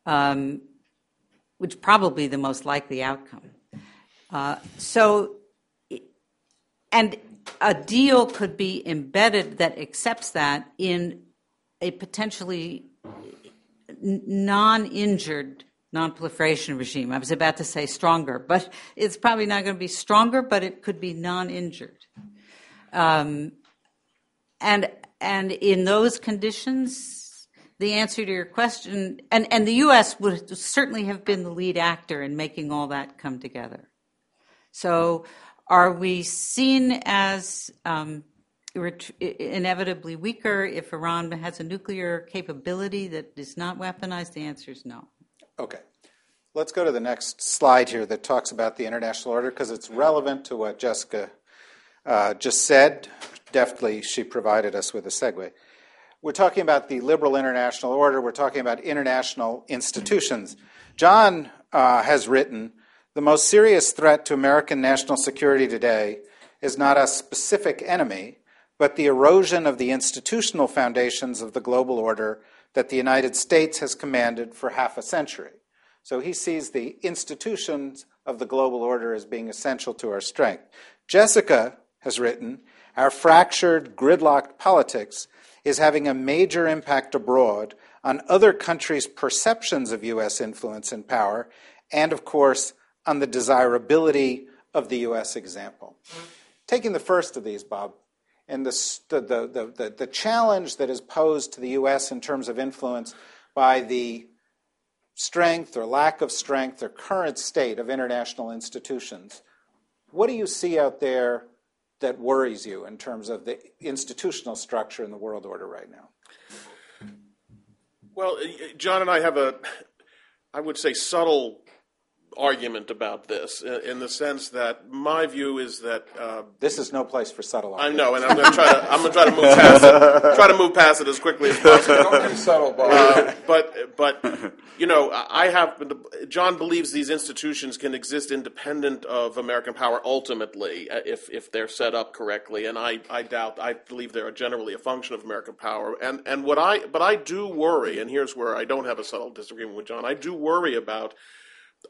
Um, which probably the most likely outcome. Uh, so, and a deal could be embedded that accepts that in a potentially non injured non-proliferation regime. I was about to say stronger, but it's probably not going to be stronger, but it could be non-injured. Um, and and in those conditions, the answer to your question, and, and the U.S. would certainly have been the lead actor in making all that come together. So, are we seen as um, inevitably weaker if Iran has a nuclear capability that is not weaponized? The answer is no. Okay. Let's go to the next slide here that talks about the international order because it's relevant to what Jessica uh, just said. Deftly, she provided us with a segue. We're talking about the liberal international order. We're talking about international institutions. John uh, has written the most serious threat to American national security today is not a specific enemy, but the erosion of the institutional foundations of the global order that the United States has commanded for half a century. So he sees the institutions of the global order as being essential to our strength. Jessica has written Our fractured, gridlocked politics is having a major impact abroad on other countries' perceptions of U.S. influence and power, and of course, on the desirability of the U.S. example. Taking the first of these, Bob, and the, the, the, the, challenge that is posed to the U.S. in terms of influence by the strength or lack of strength or current state of international institutions. What do you see out there that worries you in terms of the institutional structure in the world order right now? Well, John and I have a, I would say, subtle argument about this in the sense that my view is that uh, this is no place for subtle. I know, and I'm going to try to I'm going to try to move past it. Try to move past it as quickly as possible. Don't be subtle, Bob. Uh, but but you know, I have John believes these institutions can exist independent of American power ultimately uh, if if they're set up correctly, and I I doubt. I believe they are generally a function of American power, and and what I but I do worry, and here's where I don't have a subtle disagreement with John. I do worry about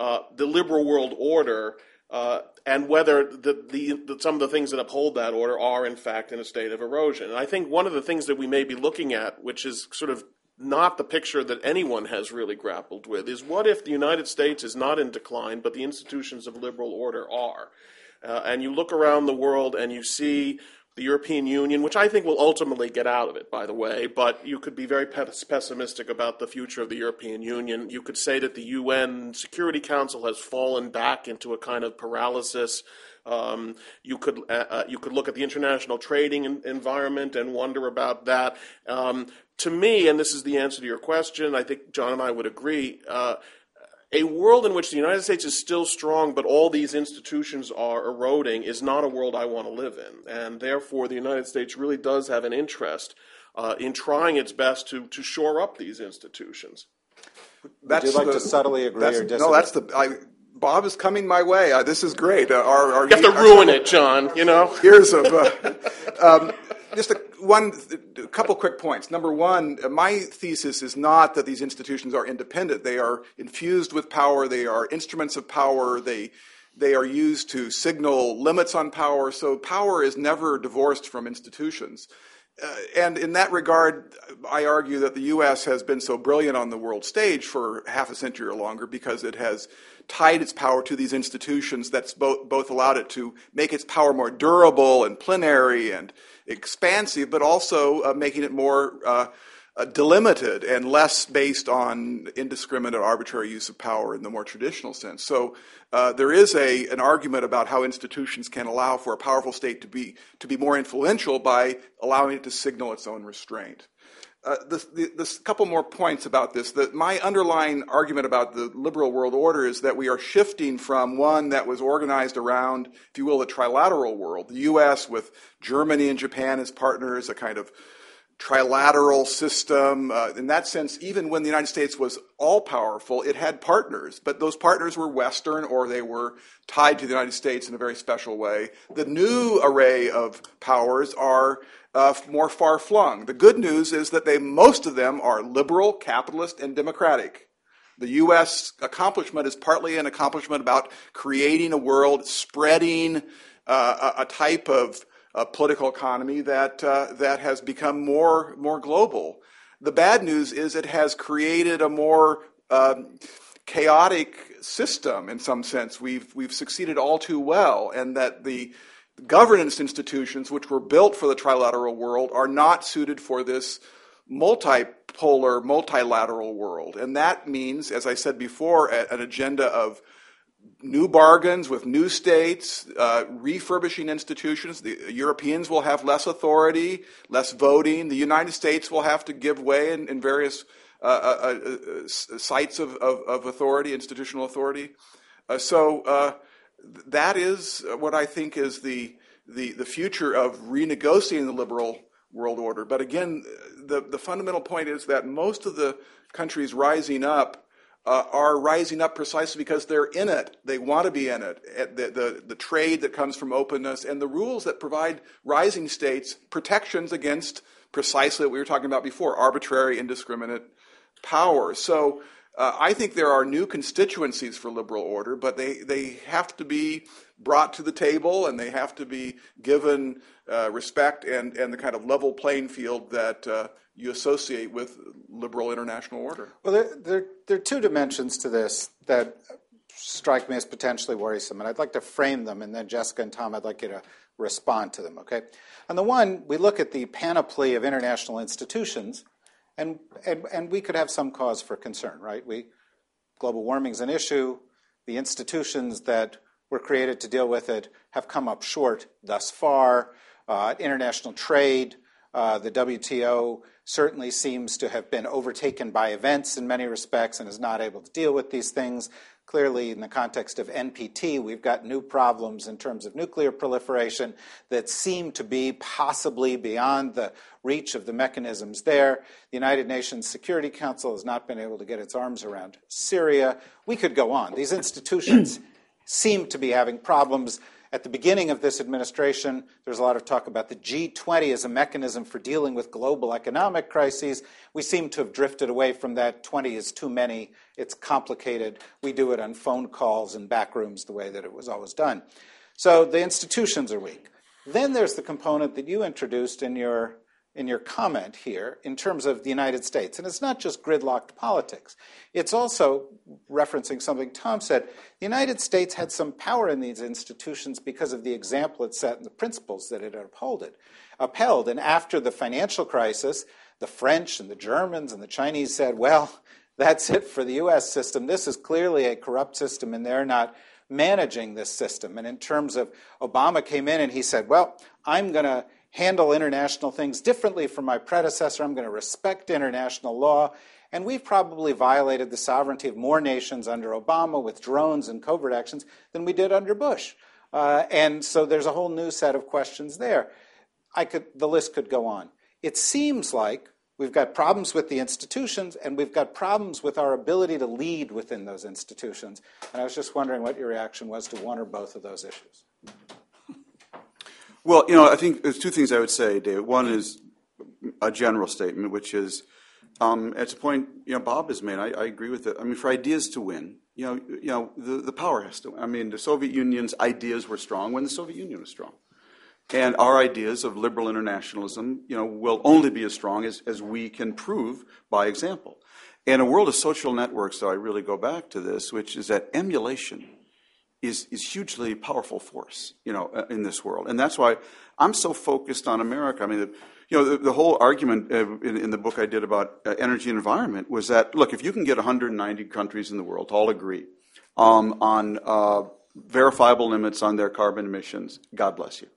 uh, the liberal world order uh, and whether the, the, the, some of the things that uphold that order are in fact in a state of erosion. And I think one of the things that we may be looking at, which is sort of not the picture that anyone has really grappled with, is what if the United States is not in decline, but the institutions of liberal order are? Uh, and you look around the world and you see the European Union, which I think will ultimately get out of it, by the way, but you could be very pessimistic about the future of the European Union. You could say that the UN Security Council has fallen back into a kind of paralysis. Um, you could uh, uh, you could look at the international trading environment and wonder about that. Um, to me, and this is the answer to your question, I think John and I would agree. Uh, a world in which the United States is still strong, but all these institutions are eroding, is not a world I want to live in. And therefore, the United States really does have an interest uh, in trying its best to, to shore up these institutions. That's Would you like the, to subtly agree or disagree? No, that's the. I, Bob is coming my way. Uh, this is great. Uh, our, our, you have to ruin it, John. You know. Years of. Uh, um, just a, one, a couple quick points. Number one, my thesis is not that these institutions are independent. They are infused with power. They are instruments of power. They they are used to signal limits on power. So power is never divorced from institutions. Uh, and in that regard, I argue that the U.S. has been so brilliant on the world stage for half a century or longer because it has tied its power to these institutions that's both, both allowed it to make its power more durable and plenary and expansive, but also uh, making it more uh, uh, delimited and less based on indiscriminate arbitrary use of power in the more traditional sense. So uh, there is a, an argument about how institutions can allow for a powerful state to be, to be more influential by allowing it to signal its own restraint. Uh, this, this, couple more points about this. The, my underlying argument about the liberal world order is that we are shifting from one that was organized around, if you will, the trilateral world, the U.S. with Germany and Japan as partners, a kind of trilateral system. Uh, in that sense, even when the United States was all powerful, it had partners, but those partners were Western or they were tied to the United States in a very special way. The new array of powers are uh, more far flung. The good news is that they, most of them are liberal, capitalist, and democratic. The U.S. accomplishment is partly an accomplishment about creating a world, spreading uh, a, a, type of political economy that, uh, that has become more, more global. The bad news is it has created a more um, chaotic system in some sense. We've, we've succeeded all too well, and that the governance institutions, which were built for the trilateral world, are not suited for this multipolar, multilateral world. And that means, as I said before, an agenda of new bargains with new states, uh, refurbishing institutions. The Europeans will have less authority, less voting. The United States will have to give way in, in various uh, uh, uh sites of, of, of, authority, institutional authority. Uh, so uh, that is what I think is the, the, the future of renegotiating the liberal world order. But again, the, the fundamental point is that most of the countries rising up uh, are rising up precisely because they're in it. They want to be in it. The, the, the, trade that comes from openness and the rules that provide rising states protections against precisely what we were talking about before arbitrary, indiscriminate power. So uh, I think there are new constituencies for liberal order, but they, they have to be brought to the table and they have to be given uh, respect and, and the kind of level playing field that uh, you associate with liberal international order. Well, there, there, there, are two dimensions to this that strike me as potentially worrisome, and I'd like to frame them, and then Jessica and Tom, I'd like you to respond to them, okay? On the one, we look at the panoply of international institutions, and, and, and we could have some cause for concern, right? We, global warming is an issue. The institutions that were created to deal with it have come up short thus far. Uh, international trade, uh, the WTO certainly seems to have been overtaken by events in many respects and is not able to deal with these things. Clearly, in the context of NPT, we've got new problems in terms of nuclear proliferation that seem to be possibly beyond the reach of the mechanisms there. The United Nations Security Council has not been able to get its arms around Syria. We could go on. These institutions seem to be having problems. At the beginning of this administration, there's a lot of talk about the G20 as a mechanism for dealing with global economic crises. We seem to have drifted away from that. 20 is too many, it's complicated. We do it on phone calls and back rooms the way that it was always done. So the institutions are weak. Then there's the component that you introduced in your in your comment here in terms of the United States. And it's not just gridlocked politics, it's also referencing something Tom said. The United States had some power in these institutions because of the example it set and the principles that it upheld. upheld. And after the financial crisis, the French and the Germans and the Chinese said, well, that's it for the US system. This is clearly a corrupt system, and they're not managing this system. And in terms of Obama came in and he said, well, I'm going to handle international things differently from my predecessor. I'm going to respect international law. And we've probably violated the sovereignty of more nations under Obama with drones and covert actions than we did under Bush. Uh, and so there's a whole new set of questions there. I could, the list could go on. It seems like we've got problems with the institutions and we've got problems with our ability to lead within those institutions. And I was just wondering what your reaction was to one or both of those issues. Well, you know, I think there's two things I would say, David. One is a general statement, which is, um, at a point, you know, Bob has made. I, I, agree with it. I mean, for ideas to win, you know, you know, the, the power has to. Win. I mean, the Soviet Union's ideas were strong when the Soviet Union was strong, and our ideas of liberal internationalism, you know, will only be as strong as, as we can prove by example. In a world of social networks, though, I really go back to this, which is that emulation is, is hugely powerful force, you know, uh, in this world. And that's why I'm so focused on America. I mean, the, you know, the, the whole argument uh, in, in, the book I did about uh, energy and environment was that, look, if you can get 190 countries in the world to all agree um, on uh, verifiable limits on their carbon emissions, God bless you.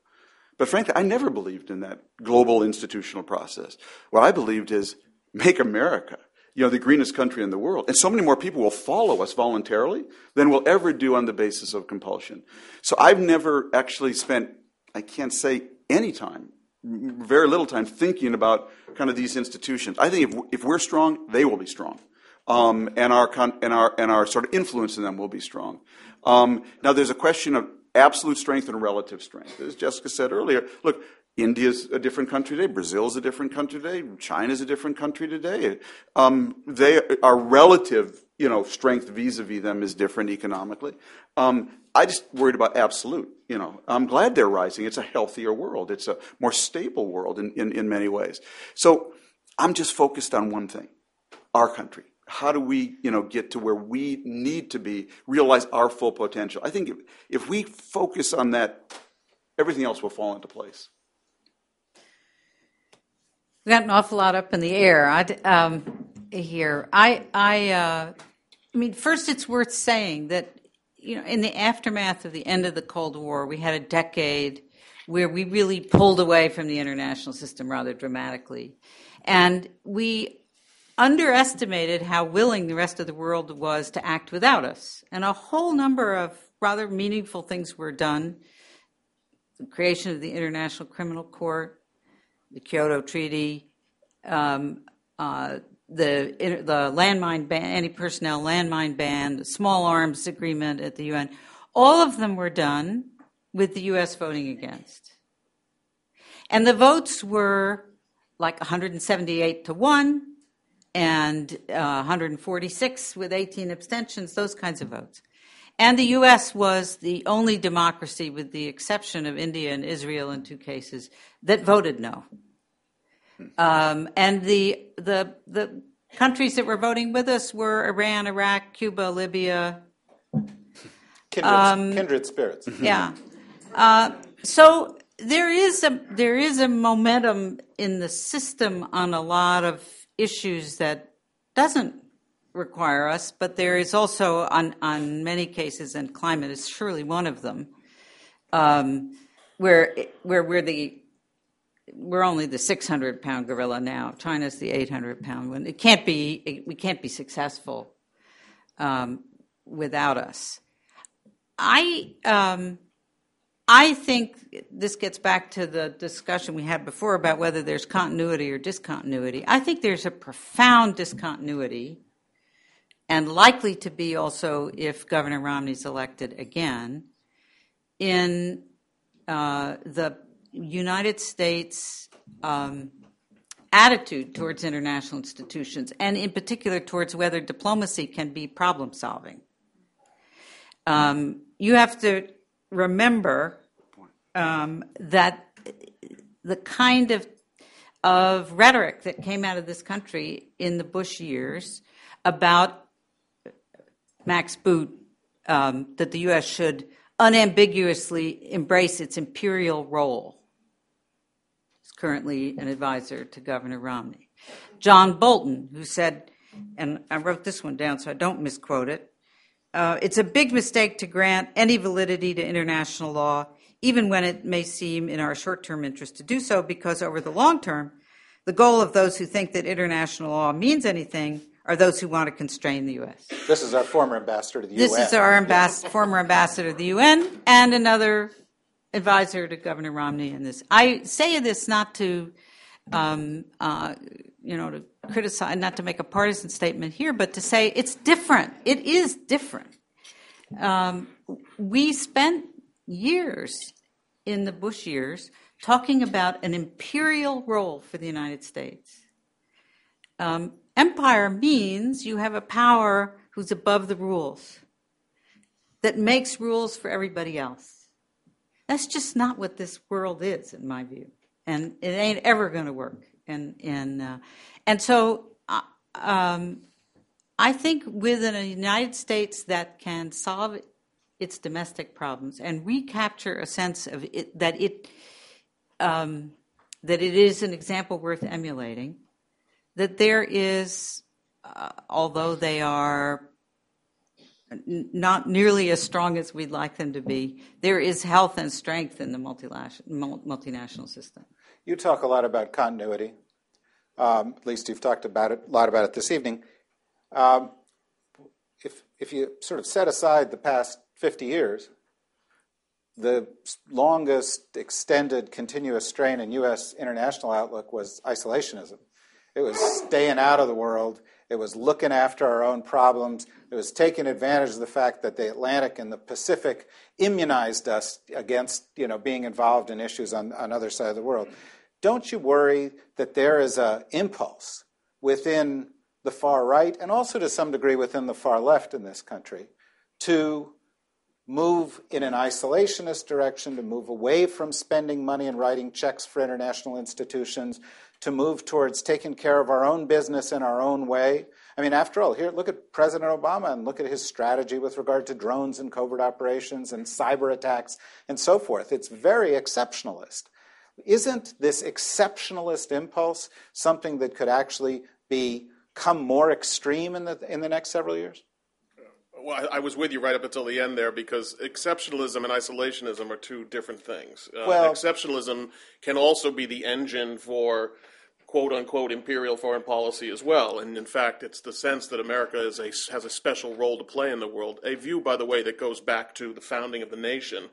But frankly, I never believed in that global institutional process. What I believed is make America you know, the greenest country in the world. And so many more people will follow us voluntarily than we'll ever do on the basis of compulsion. So I've never actually spent, I can't say any time, very little time thinking about kind of these institutions. I think if, if we're strong, they will be strong. Um, and, our con- and, our, and our sort of influence in them will be strong. Um, now, there's a question of absolute strength and relative strength. As Jessica said earlier, look, India's a different country today. Brazil's a different country today. China's a different country today. Um, they are relative, you know, strength vis-a-vis them is different economically. Um, I just worried about absolute. You know, I'm glad they're rising. It's a healthier world. It's a more stable world in, in, in many ways. So I'm just focused on one thing: our country. How do we, you know, get to where we need to be, realize our full potential? I think if, if we focus on that, everything else will fall into place. We got an awful lot up in the air I, um, here. I, I, uh, I mean, first, it's worth saying that you know, in the aftermath of the end of the Cold War, we had a decade where we really pulled away from the international system rather dramatically. And we underestimated how willing the rest of the world was to act without us. And a whole number of rather meaningful things were done the creation of the International Criminal Court, the Kyoto Treaty, um, uh, the the landmine ban, anti-personnel landmine ban, the small arms agreement at the UN, all of them were done with the U.S. voting against, and the votes were like 178 to one, and uh, 146 with 18 abstentions, those kinds of votes. And the U.S. was the only democracy, with the exception of India and Israel in two cases, that voted no. Um, and the, the, the countries that were voting with us were Iran, Iraq, Cuba, Libya. Kindred, um, kindred spirits. Yeah. Uh, so there is a there is a momentum in the system on a lot of issues that doesn't require us, but there is also on on many cases, and climate is surely one of them, um, where where we're the we're only the 600 pound gorilla now. China's the 800 pound one. It can't be, we can't be successful um, without us. I, um, I think this gets back to the discussion we had before about whether there's continuity or discontinuity. I think there's a profound discontinuity, and likely to be also if Governor Romney's elected again, in uh, the United States um, attitude towards international institutions, and in particular towards whether diplomacy can be problem solving. Um, you have to remember um, that the kind of of rhetoric that came out of this country in the Bush years about Max Boot um, that the U.S. should unambiguously embrace its imperial role currently an advisor to Governor Romney. John Bolton, who said, and I wrote this one down so I don't misquote it uh, it's a big mistake to grant any validity to international law, even when it may seem in our short term interest to do so, because over the long term, the goal of those who think that international law means anything are those who want to constrain the U.S. This is our former ambassador to the UN. This is our ambas- former ambassador to the UN and another advisor to Governor Romney in this. I say this not to, um, uh, you know, to criticize, not to make a partisan statement here, but to say it's different. It is different. Um, we spent years in the Bush years talking about an imperial role for the United States. Um, empire means you have a power who's above the rules, that makes rules for everybody else. That's just not what this world is, in my view, and it ain't ever going to work. And and uh, and so uh, um, I think within a United States that can solve its domestic problems and recapture a sense of it, that it um, that it is an example worth emulating. That there is, uh, although they are not nearly as strong as we'd like them to be. There is health and strength in the multinational system. You talk a lot about continuity. Um, at least you've talked about it a lot about it this evening. Um, if if you sort of set aside the past 50 years, the longest extended continuous strain in U.S. international outlook was isolationism. It was staying out of the world it was looking after our own problems. It was taking advantage of the fact that the Atlantic and the Pacific immunized us against you know, being involved in issues on, on other side of the world. Don't you worry that there is an impulse within the far right and also to some degree within the far left in this country to move in an isolationist direction, to move away from spending money and writing checks for international institutions, to move towards taking care of our own business in our own way. I mean, after all, here, look at President Obama and look at his strategy with regard to drones and covert operations and cyber attacks and so forth. It's very exceptionalist. Isn't this exceptionalist impulse something that could actually become more extreme in the, in the next several years? Well, I, I was with you right up until the end there because exceptionalism and isolationism are two different things. Uh, Well- exceptionalism can also be the engine for quote unquote imperial foreign policy as well. And in fact, it's the sense that America is a, has a special role to play in the world. A view, by the way, that goes back to the founding of the nation.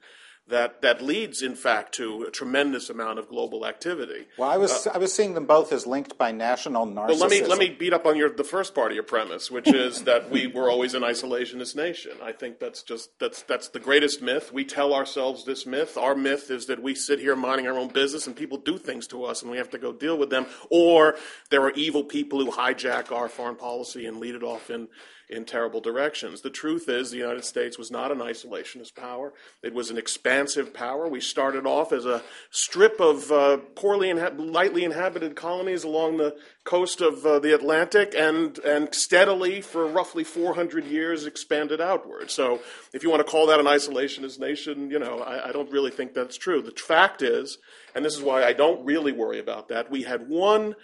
That, that leads, in fact, to a tremendous amount of global activity. Well, I was uh, I was seeing them both as linked by national narcissism. Well, let me let me beat up on your the first part of your premise, which is that we were always an isolationist nation. I think that's just that's that's the greatest myth. We tell ourselves this myth. Our myth is that we sit here minding our own business and people do things to us and we have to go deal with them, or there are evil people who hijack our foreign policy and lead it off in in terrible directions. The truth is, the United States was not an isolationist power. It was an expansive power. We started off as a strip of uh, poorly, inha- lightly inhabited colonies along the coast of uh, the Atlantic, and and steadily for roughly 400 years expanded outward. So, if you want to call that an isolationist nation, you know, I, I don't really think that's true. The fact is, and this is why I don't really worry about that. We had one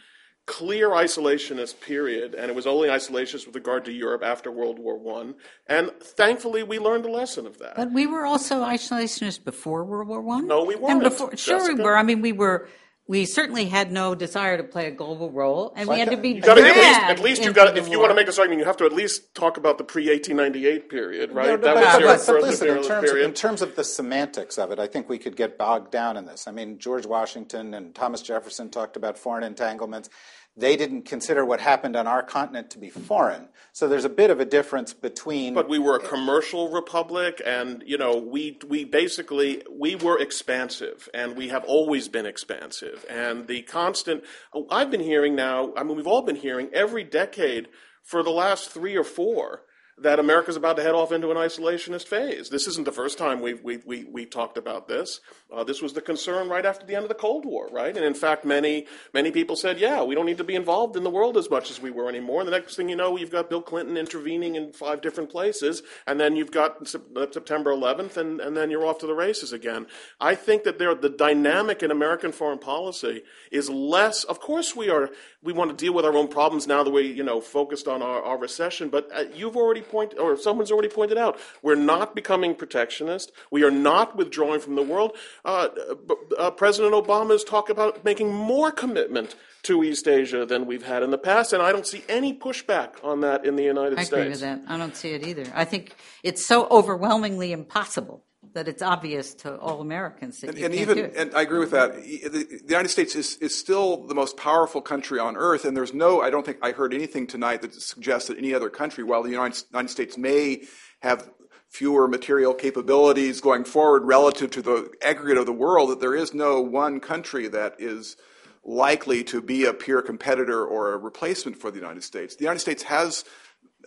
clear isolationist period, and it was only isolationist with regard to Europe after World War One. And thankfully, we learned a lesson of that. But we were also isolationist before World War One. No, we weren't, And before, sure, we were. I mean, we were. We certainly had no desire to play a global role, and we had to be You got at least, at least you into got. the If you war. want to make this argument, you have to at least talk about the pre eighteen ninety eight period, right? No, no, that but, was but- your but listen, in terms, period. in terms of the semantics of it, I think we could get bogged down in this. I mean, George Washington and Thomas Jefferson talked about foreign entanglements. They didn't consider what happened on our continent to be foreign. So there's a bit of a difference between. But we were a commercial republic, and you know, we we basically we were expansive, and we have always been expansive. And the constant I've been hearing now. I mean, we've all been hearing every decade for the last three or four that America's about to head off into an isolationist phase. This isn't the first time we've we we we talked about this. Uh, this was the concern right after the end of the Cold War, right? And in fact, many many people said, "Yeah, we don't need to be involved in the world as much as we were anymore." And the next thing you know, you've got Bill Clinton intervening in five different places, and then you've got uh, September 11th, and, and then you're off to the races again. I think that there, the dynamic in American foreign policy is less. Of course, we are we want to deal with our own problems now, the way you know focused on our, our recession. But uh, you've already pointed, or someone's already pointed out, we're not becoming protectionist. We are not withdrawing from the world. Uh, uh, President Obama's talk about making more commitment to East Asia than we've had in the past, and I don't see any pushback on that in the United I States. agree with that. I don't see it either. I think it's so overwhelmingly impossible that it's obvious to all Americans that And, and even, and I agree with that. The, the United States is, is still the most powerful country on earth, and there's no, I don't think I heard anything tonight that suggests that any other country, while the United, United States may have fewer material capabilities going forward relative to the aggregate of the world, that there is no one country that is likely to be a peer competitor or a replacement for the United States. The United States has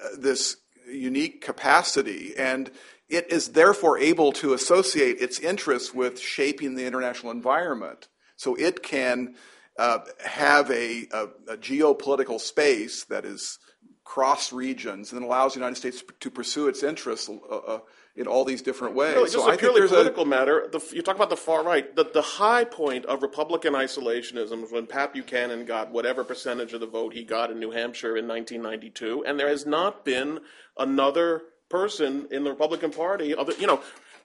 uh, this unique capacity, and it is therefore able to associate its interests with shaping the international environment. So it can uh, have a, a, a geopolitical space that is cross regions and allows the United States to pursue its interests uh, uh, in all these different ways. Really, so just I a purely political a matter. The, you talk about the far right. The, the high point of Republican isolationism was when Pat Buchanan got whatever percentage of the vote he got in New Hampshire in 1992, and there has not been another person in the Republican Party. Of it, you know,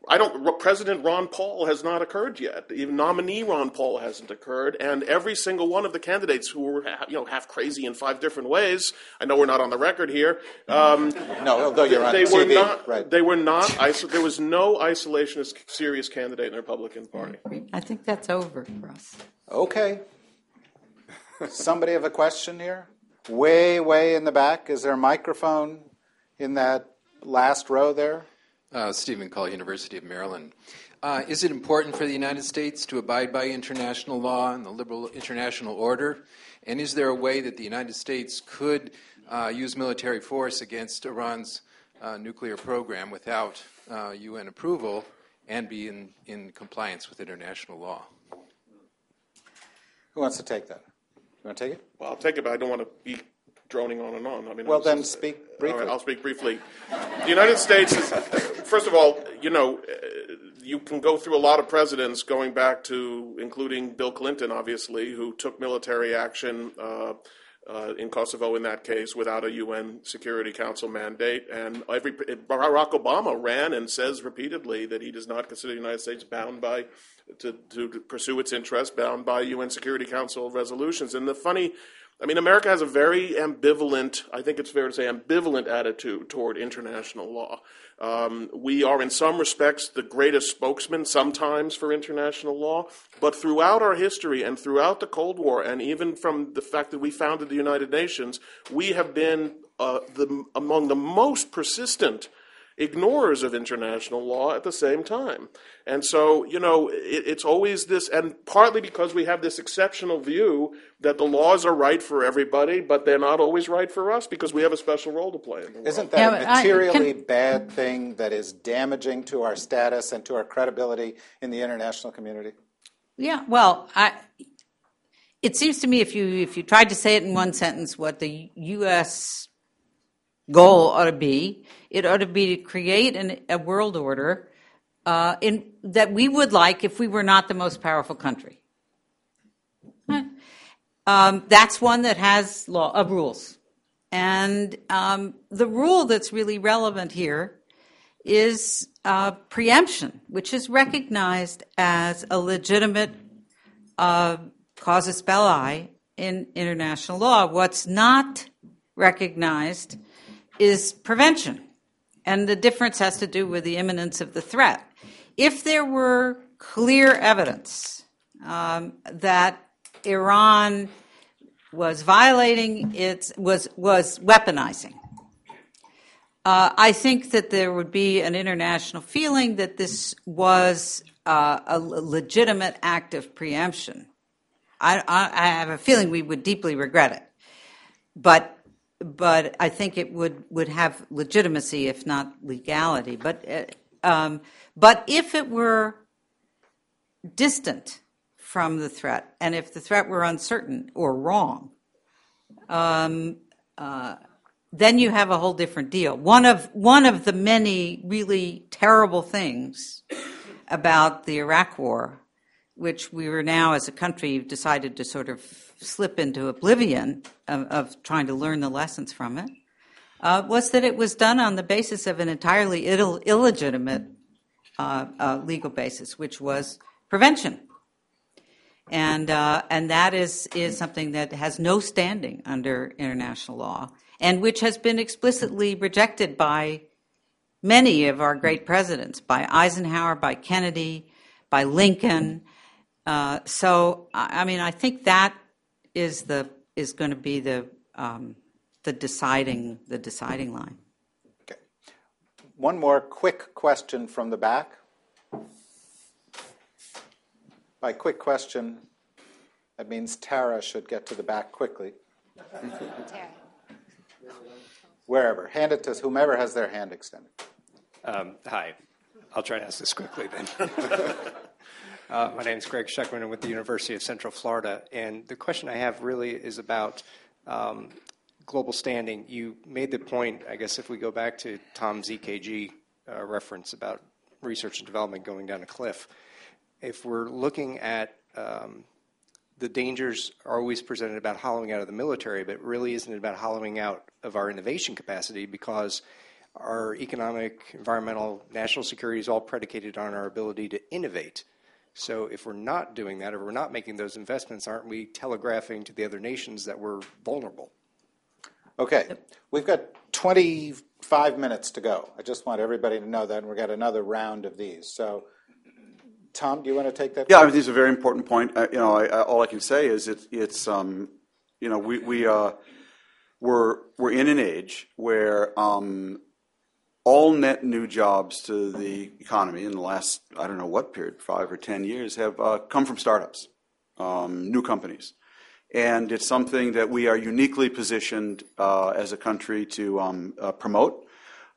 I don't. President Ron Paul has not occurred yet. Even nominee Ron Paul hasn't occurred, and every single one of the candidates who were you know half crazy in five different ways. I know we're not on the record here. Um, no, although you're on they were not. right? They were not. Iso- there was no isolationist serious candidate in the Republican Party. I think that's over for us. Okay. Somebody have a question here? Way, way in the back. Is there a microphone in that last row there? Uh, Stephen Call, University of Maryland. Uh, is it important for the United States to abide by international law and the liberal international order? And is there a way that the United States could uh, use military force against Iran's uh, nuclear program without uh, UN approval and be in, in compliance with international law? Who wants to take that? You want to take it? Well, I'll take it, but I don't want to be droning on and on. I mean, Well, then just- speak All briefly. right, I'll speak briefly. The United States is, first of all, you know, uh, you can go through a lot of presidents going back to, including Bill Clinton, obviously, who took military action. Uh, uh, in Kosovo in that case without a UN Security Council mandate. And every, Barack Obama ran and says repeatedly that he does not consider the United States bound by to, to pursue its interests, bound by UN Security Council resolutions. And the funny I mean, America has a very ambivalent, I think it's fair to say, ambivalent attitude toward international law. Um, we are, in some respects, the greatest spokesman sometimes for international law, but throughout our history and throughout the Cold War, and even from the fact that we founded the United Nations, we have been uh, the, among the most persistent ignorers of international law at the same time. And so, you know, it, it's always this, and partly because we have this exceptional view that the laws are right for everybody, but they're not always right for us because we have a special role to play in the world. Isn't that yeah, a materially I, can, bad thing that is damaging to our status and to our credibility in the international community? Yeah, well, I, it seems to me if you if you tried to say it in one sentence, what the U.S. goal ought to be it ought to be to create an, a world order uh, in, that we would like if we were not the most powerful country. Um, that's one that has law uh, rules, and um, the rule that's really relevant here is uh, preemption, which is recognized as a legitimate uh, casus belli in international law. What's not recognized is prevention. And the difference has to do with the imminence of the threat. If there were clear evidence um, that Iran was violating its was was weaponizing. Uh, I think that there would be an international feeling that this was uh, a legitimate act of preemption. I, I, I, have a feeling we would deeply regret it, but but I think it would, would have legitimacy, if not legality. But, uh, um, but if it were distant from the threat, and if the threat were uncertain or wrong, um, uh, then you have a whole different deal. One of one of the many really terrible things about the Iraq War, which we were now as a country decided to sort of slip into oblivion of, of trying to learn the lessons from it uh, was that it was done on the basis of an entirely Ill- illegitimate uh, uh, legal basis, which was prevention. And, uh, and that is, is something that has no standing under international law and which has been explicitly rejected by many of our great presidents, by Eisenhower, by Kennedy, by Lincoln. Uh, so, I mean, I think that is the is going to be the um, the deciding the deciding line. Okay. One more quick question from the back. By quick question, that means Tara should get to the back quickly. Tara. Wherever. Hand it to whomever has their hand extended. Um, hi. I'll try to ask this quickly then. Uh, my name is Greg Sheckman. I'm with the University of Central Florida. And the question I have really is about um, global standing. You made the point, I guess, if we go back to Tom's EKG uh, reference about research and development going down a cliff, if we're looking at um, the dangers are always presented about hollowing out of the military, but really isn't it about hollowing out of our innovation capacity because our economic, environmental, national security is all predicated on our ability to innovate. So if we're not doing that, or we're not making those investments, aren't we telegraphing to the other nations that we're vulnerable? Okay, we've got 25 minutes to go. I just want everybody to know that, and we've got another round of these. So, Tom, do you want to take that? Yeah, I mean, this is a very important point. Uh, you know, I, I, all I can say is it's, it's um, you know, we, we, uh, we're, we're in an age where um, all net new jobs to the economy in the last, I don't know what period, five or ten years, have uh, come from startups, um, new companies. And it's something that we are uniquely positioned uh, as a country to um, uh, promote.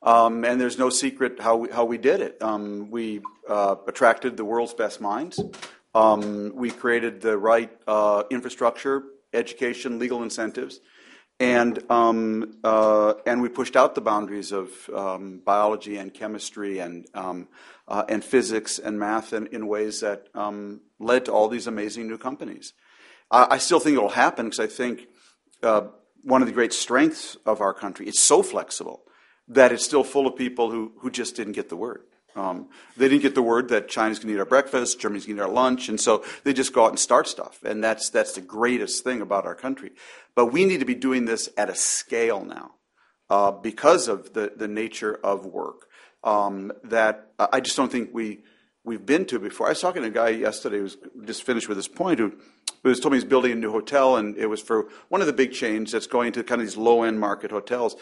Um, and there's no secret how we, how we did it. Um, we uh, attracted the world's best minds. Um, we created the right uh, infrastructure, education, legal incentives and um, uh, and we pushed out the boundaries of um, biology and chemistry and um, uh, and physics and math in, in ways that um, led to all these amazing new companies. I, I still think it will happen because I think uh, one of the great strengths of our country. It's so flexible that it's still full of people who, who just didn't get the word. Um, they didn't get the word that China's going to eat our breakfast, Germany's going to eat our lunch, and so they just go out and start stuff. And that's, that's the greatest thing about our country. But we need to be doing this at a scale now uh, because of the, the nature of work um, that I just don't think we, we've been to before. I was talking to a guy yesterday who was just finished with his point who, who was told me he's building a new hotel, and it was for one of the big chains that's going to kind of these low end market hotels.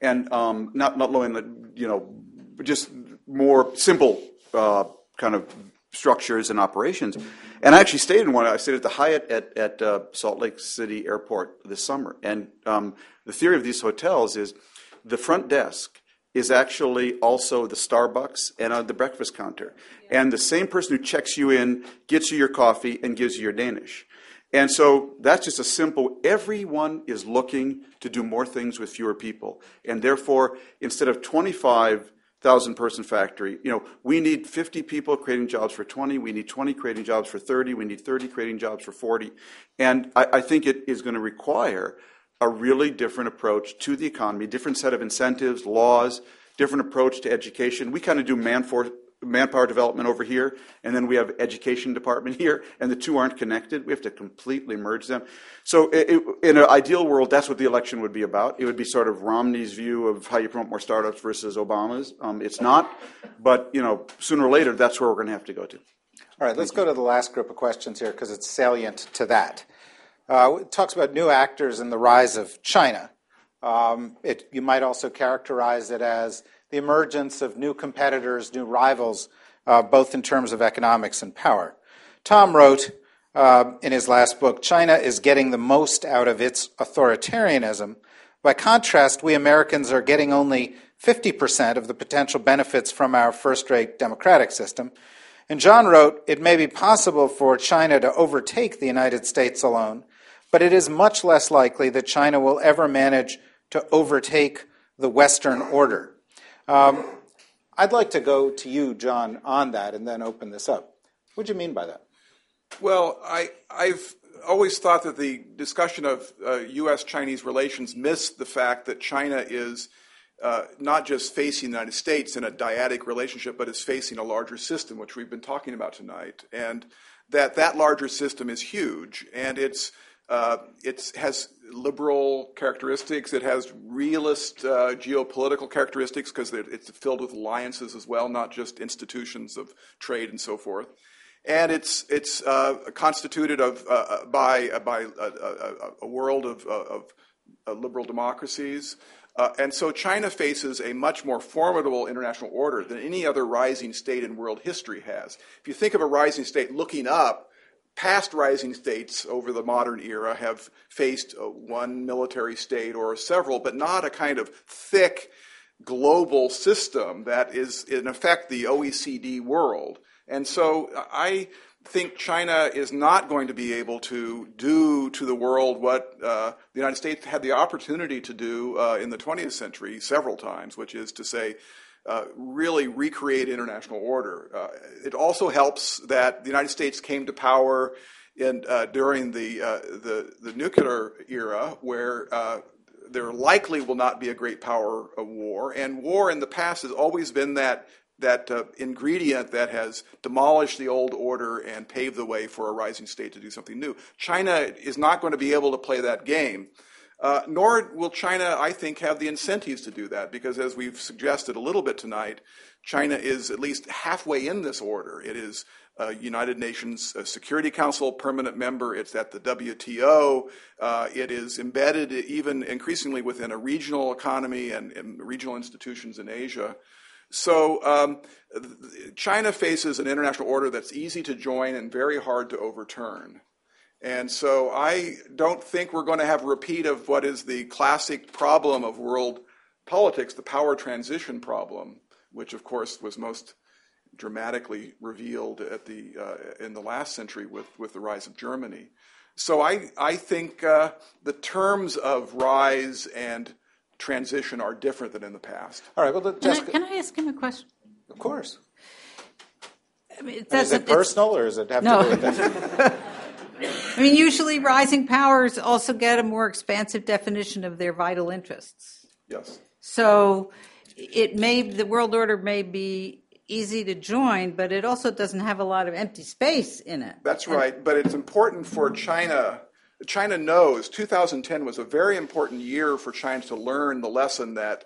And um, not, not low end, you know, just more simple uh, kind of structures and operations. And I actually stayed in one. I stayed at the Hyatt at, at uh, Salt Lake City Airport this summer. And um, the theory of these hotels is the front desk is actually also the Starbucks and uh, the breakfast counter. And the same person who checks you in gets you your coffee and gives you your Danish. And so that's just a simple, everyone is looking to do more things with fewer people. And therefore, instead of 25 thousand person factory. You know, we need 50 people creating jobs for 20. We need 20 creating jobs for 30. We need 30 creating jobs for 40. And I, I think it is going to require a really different approach to the economy, different set of incentives, laws, different approach to education. We kind of do man for, manpower development over here, and then we have education department here, and the two aren't connected. We have to completely merge them. So, it, it, in an ideal world, that's what the election would be about. It would be sort of Romney's view of how you promote more startups versus Obama's. Um, it's not, but you know, sooner or later, that's where we're going to have to go to. All right, let's go to the last group of questions here because it's salient to that. Uh, it talks about new actors and the rise of China. Um, it, you might also characterize it as the emergence of new competitors, new rivals, uh, both in terms of economics and power. Tom wrote uh, in his last book China is getting the most out of its authoritarianism. By contrast, we Americans are getting only 50% of the potential benefits from our first rate democratic system. And John wrote, It may be possible for China to overtake the United States alone, but it is much less likely that China will ever manage to overtake the Western order. Um, I'd like to go to you, John, on that and then open this up. What do you mean by that? Well, I, I've always thought that the discussion of uh, U.S. Chinese relations missed the fact that China is uh, not just facing the United States in a dyadic relationship, but is facing a larger system, which we've been talking about tonight. And that that larger system is huge, and it's uh, it has liberal characteristics. It has realist uh, geopolitical characteristics because it's filled with alliances as well, not just institutions of trade and so forth. And it's it's uh, constituted of uh, uh, by uh, by a, a, world of, of liberal democracies. and so China faces a much more formidable international order than any other rising state in world history has. If you think of a rising state looking up, past rising states over the modern era have faced one military state or several, but not a kind of thick global system that is, in effect, the OECD world. And so I think China is not going to be able to do to the world what uh, the United States had the opportunity to do uh, in the 20th century several times, which is to say, uh, really recreate international order. Uh, it also helps that the United States came to power in, uh, during the, uh, the, the, nuclear era, where uh, there likely will not be a great power war. And war in the past has always been that, that ingredient that has demolished the old order and paved the way for a rising state to do something new. China is not going to be able to play that game. Uh, nor will China, I think, have the incentives to do that, because as we've suggested a little bit tonight, China is at least halfway in this order. It is a United Nations Security Council permanent member. It's at the WTO. Uh, it is embedded even increasingly within a regional economy and, and regional institutions in Asia. So um, China faces an international order that's easy to join and very hard to overturn. And so I don't think we're going to have a repeat of what is the classic problem of world politics, the power transition problem, which of course was most dramatically revealed at the, uh, in the last century with, with the rise of Germany. So I, I think uh, the terms of rise and transition are different than in the past. All right, well, can, I, can I ask him a question? Of course. I mean, it is it personal or is it have no. to do with I mean, usually rising powers also get a more expansive definition of their vital interests. Yes. So it may the world order may be easy to join, but it also doesn't have a lot of empty space in it. That's right, but it's important for China. China knows 2010 was a very important year for China to learn the lesson that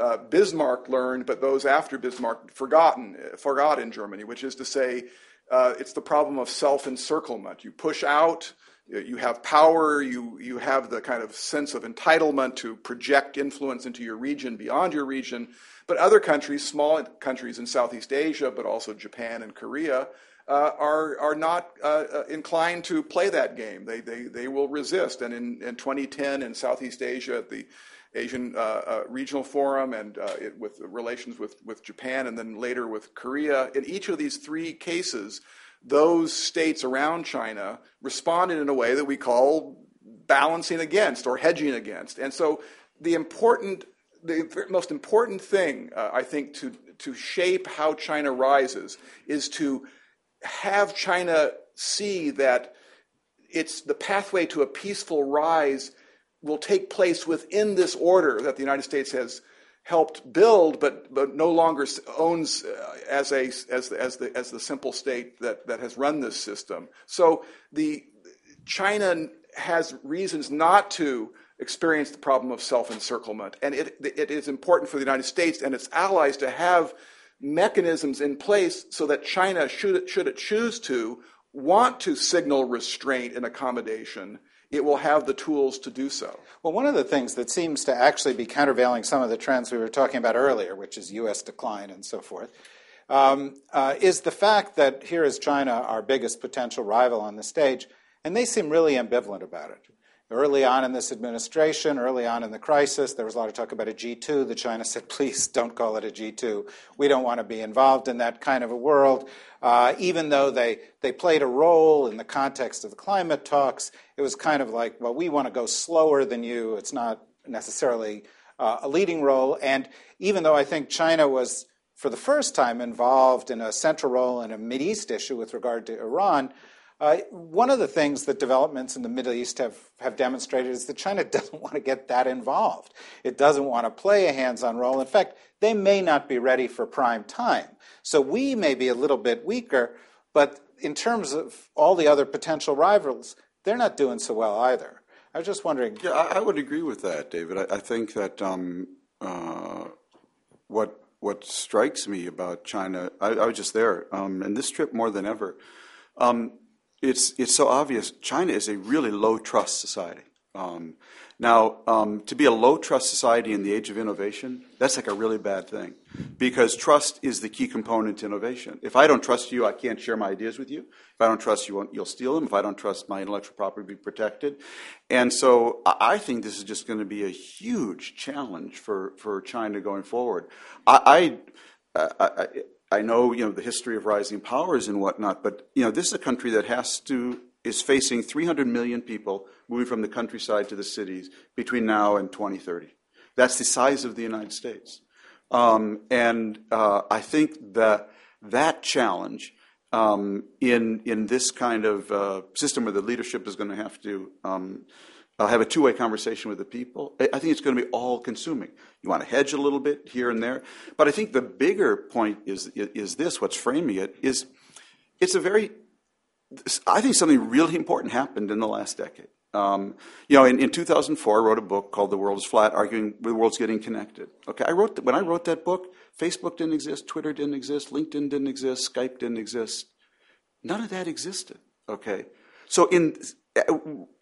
uh, Bismarck learned, but those after Bismarck forgotten forgot in Germany, which is to say, uh, it's the problem of self-encirclement. You push out, you have power, you you have the kind of sense of entitlement to project influence into your region beyond your region. But other countries, small countries in Southeast Asia, but also Japan and Korea, uh, are, are not uh, uh, inclined to play that game. They, they, they will resist. And in, in 2010 in Southeast Asia, at the Asian uh, uh, Regional Forum, and uh, it, with relations with, with Japan, and then later with Korea, in each of these three cases, those states around China responded in a way that we call balancing against or hedging against. And so the important the most important thing, uh, I think, to, to shape how China rises is to have China see that it's the pathway to a peaceful rise will take place within this order that the United States has helped build, but, but no longer owns uh, as, a, as, the, as, the, as the simple state that, that has run this system. So the, China has reasons not to experience the problem of self encirclement. And it, it is important for the United States and its allies to have mechanisms in place so that China, should it, should it choose to, want to signal restraint and accommodation, it will have the tools to do so. Well, one of the things that seems to actually be countervailing some of the trends we were talking about earlier, which is U.S. decline and so forth, um, uh, is the fact that here is China, our biggest potential rival on the stage, and they seem really ambivalent about it. Early on in this administration, early on in the crisis, there was a lot of talk about a G2. The China said, please don't call it a G2. We don't want to be involved in that kind of a world. Uh, even though they, they played a role in the context of the climate talks, it was kind of like, well, we want to go slower than you. It's not necessarily uh, a leading role. And even though I think China was, for the first time, involved in a central role in a East issue with regard to Iran, uh, one of the things that developments in the Middle East have, have demonstrated is that China doesn't want to get that involved. It doesn't want to play a hands on role. In fact, they may not be ready for prime time. So we may be a little bit weaker, but in terms of all the other potential rivals, they're not doing so well either. I was just wondering. Yeah, I, I would agree with that, David. I, I think that um, uh, what what strikes me about China, I, I was just there, um, and this trip more than ever. Um, it's, it's so obvious. China is a really low trust society. Um, now, um, to be a low trust society in the age of innovation, that's like a really bad thing because trust is the key component to innovation. If I don't trust you, I can't share my ideas with you. If I don't trust you, you'll steal them. If I don't trust my intellectual property will be protected. And so I think this is just going to be a huge challenge for, for China going forward. I, I, I I know, you know, the history of rising powers and whatnot, but you know, this is a country that has to is facing 300 million people moving from the countryside to the cities between now and 2030. That's the size of the United States, um, and uh, I think that that challenge um, in in this kind of uh, system where the leadership is going to have to um, uh, have a two way conversation with the people. I think it's going to be all consuming. You want to hedge a little bit here and there. But I think the bigger point is, is this what's framing it is it's a very, I think something really important happened in the last decade. Um, you know, in, in 2004, I wrote a book called "The World Is Flat," arguing the world's getting connected. Okay, I wrote when I wrote that book, Facebook didn't exist, Twitter didn't exist, LinkedIn didn't exist, Skype didn't exist. None of that existed. Okay, so in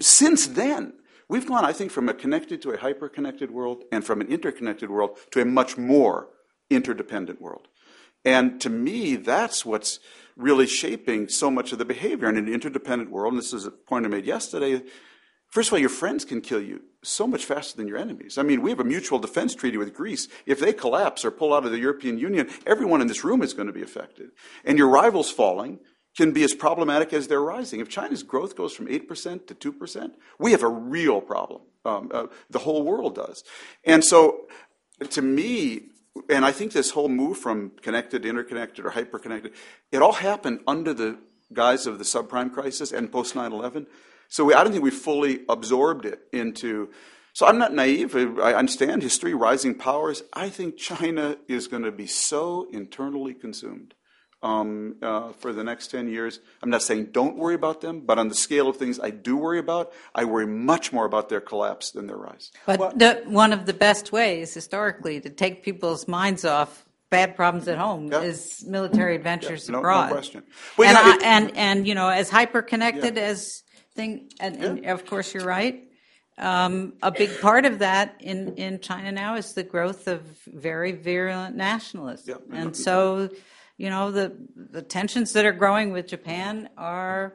since then, We've gone, I think, from a connected to a hyper connected world and from an interconnected world to a much more interdependent world. And to me, that's what's really shaping so much of the behavior in an interdependent world. And this is a point I made yesterday. First of all, your friends can kill you so much faster than your enemies. I mean, we have a mutual defense treaty with Greece. If they collapse or pull out of the European Union, everyone in this room is going to be affected. And your rivals falling, can be as problematic as they're rising. If China's growth goes from 8% to 2%, we have a real problem. Um, uh, the whole world does. And so, to me, and I think this whole move from connected interconnected or hyperconnected, it all happened under the guise of the subprime crisis and post 9 11. So we, I don't think we fully absorbed it into. So I'm not naive. I understand history, rising powers. I think China is going to be so internally consumed um, uh, for the next 10 years. I'm not saying don't worry about them, but on the scale of things I do worry about, I worry much more about their collapse than their rise. But well, the, one of the best ways historically to take people's minds off bad problems at home yeah. is military adventures yeah, no, abroad. No question. Well, and, I, and, and, you know, as hyper connected yeah. as thing, and, and, of course you're right. Um, a big part of that in, in China now is the growth of very virulent nationalism. And so you know the the tensions that are growing with Japan are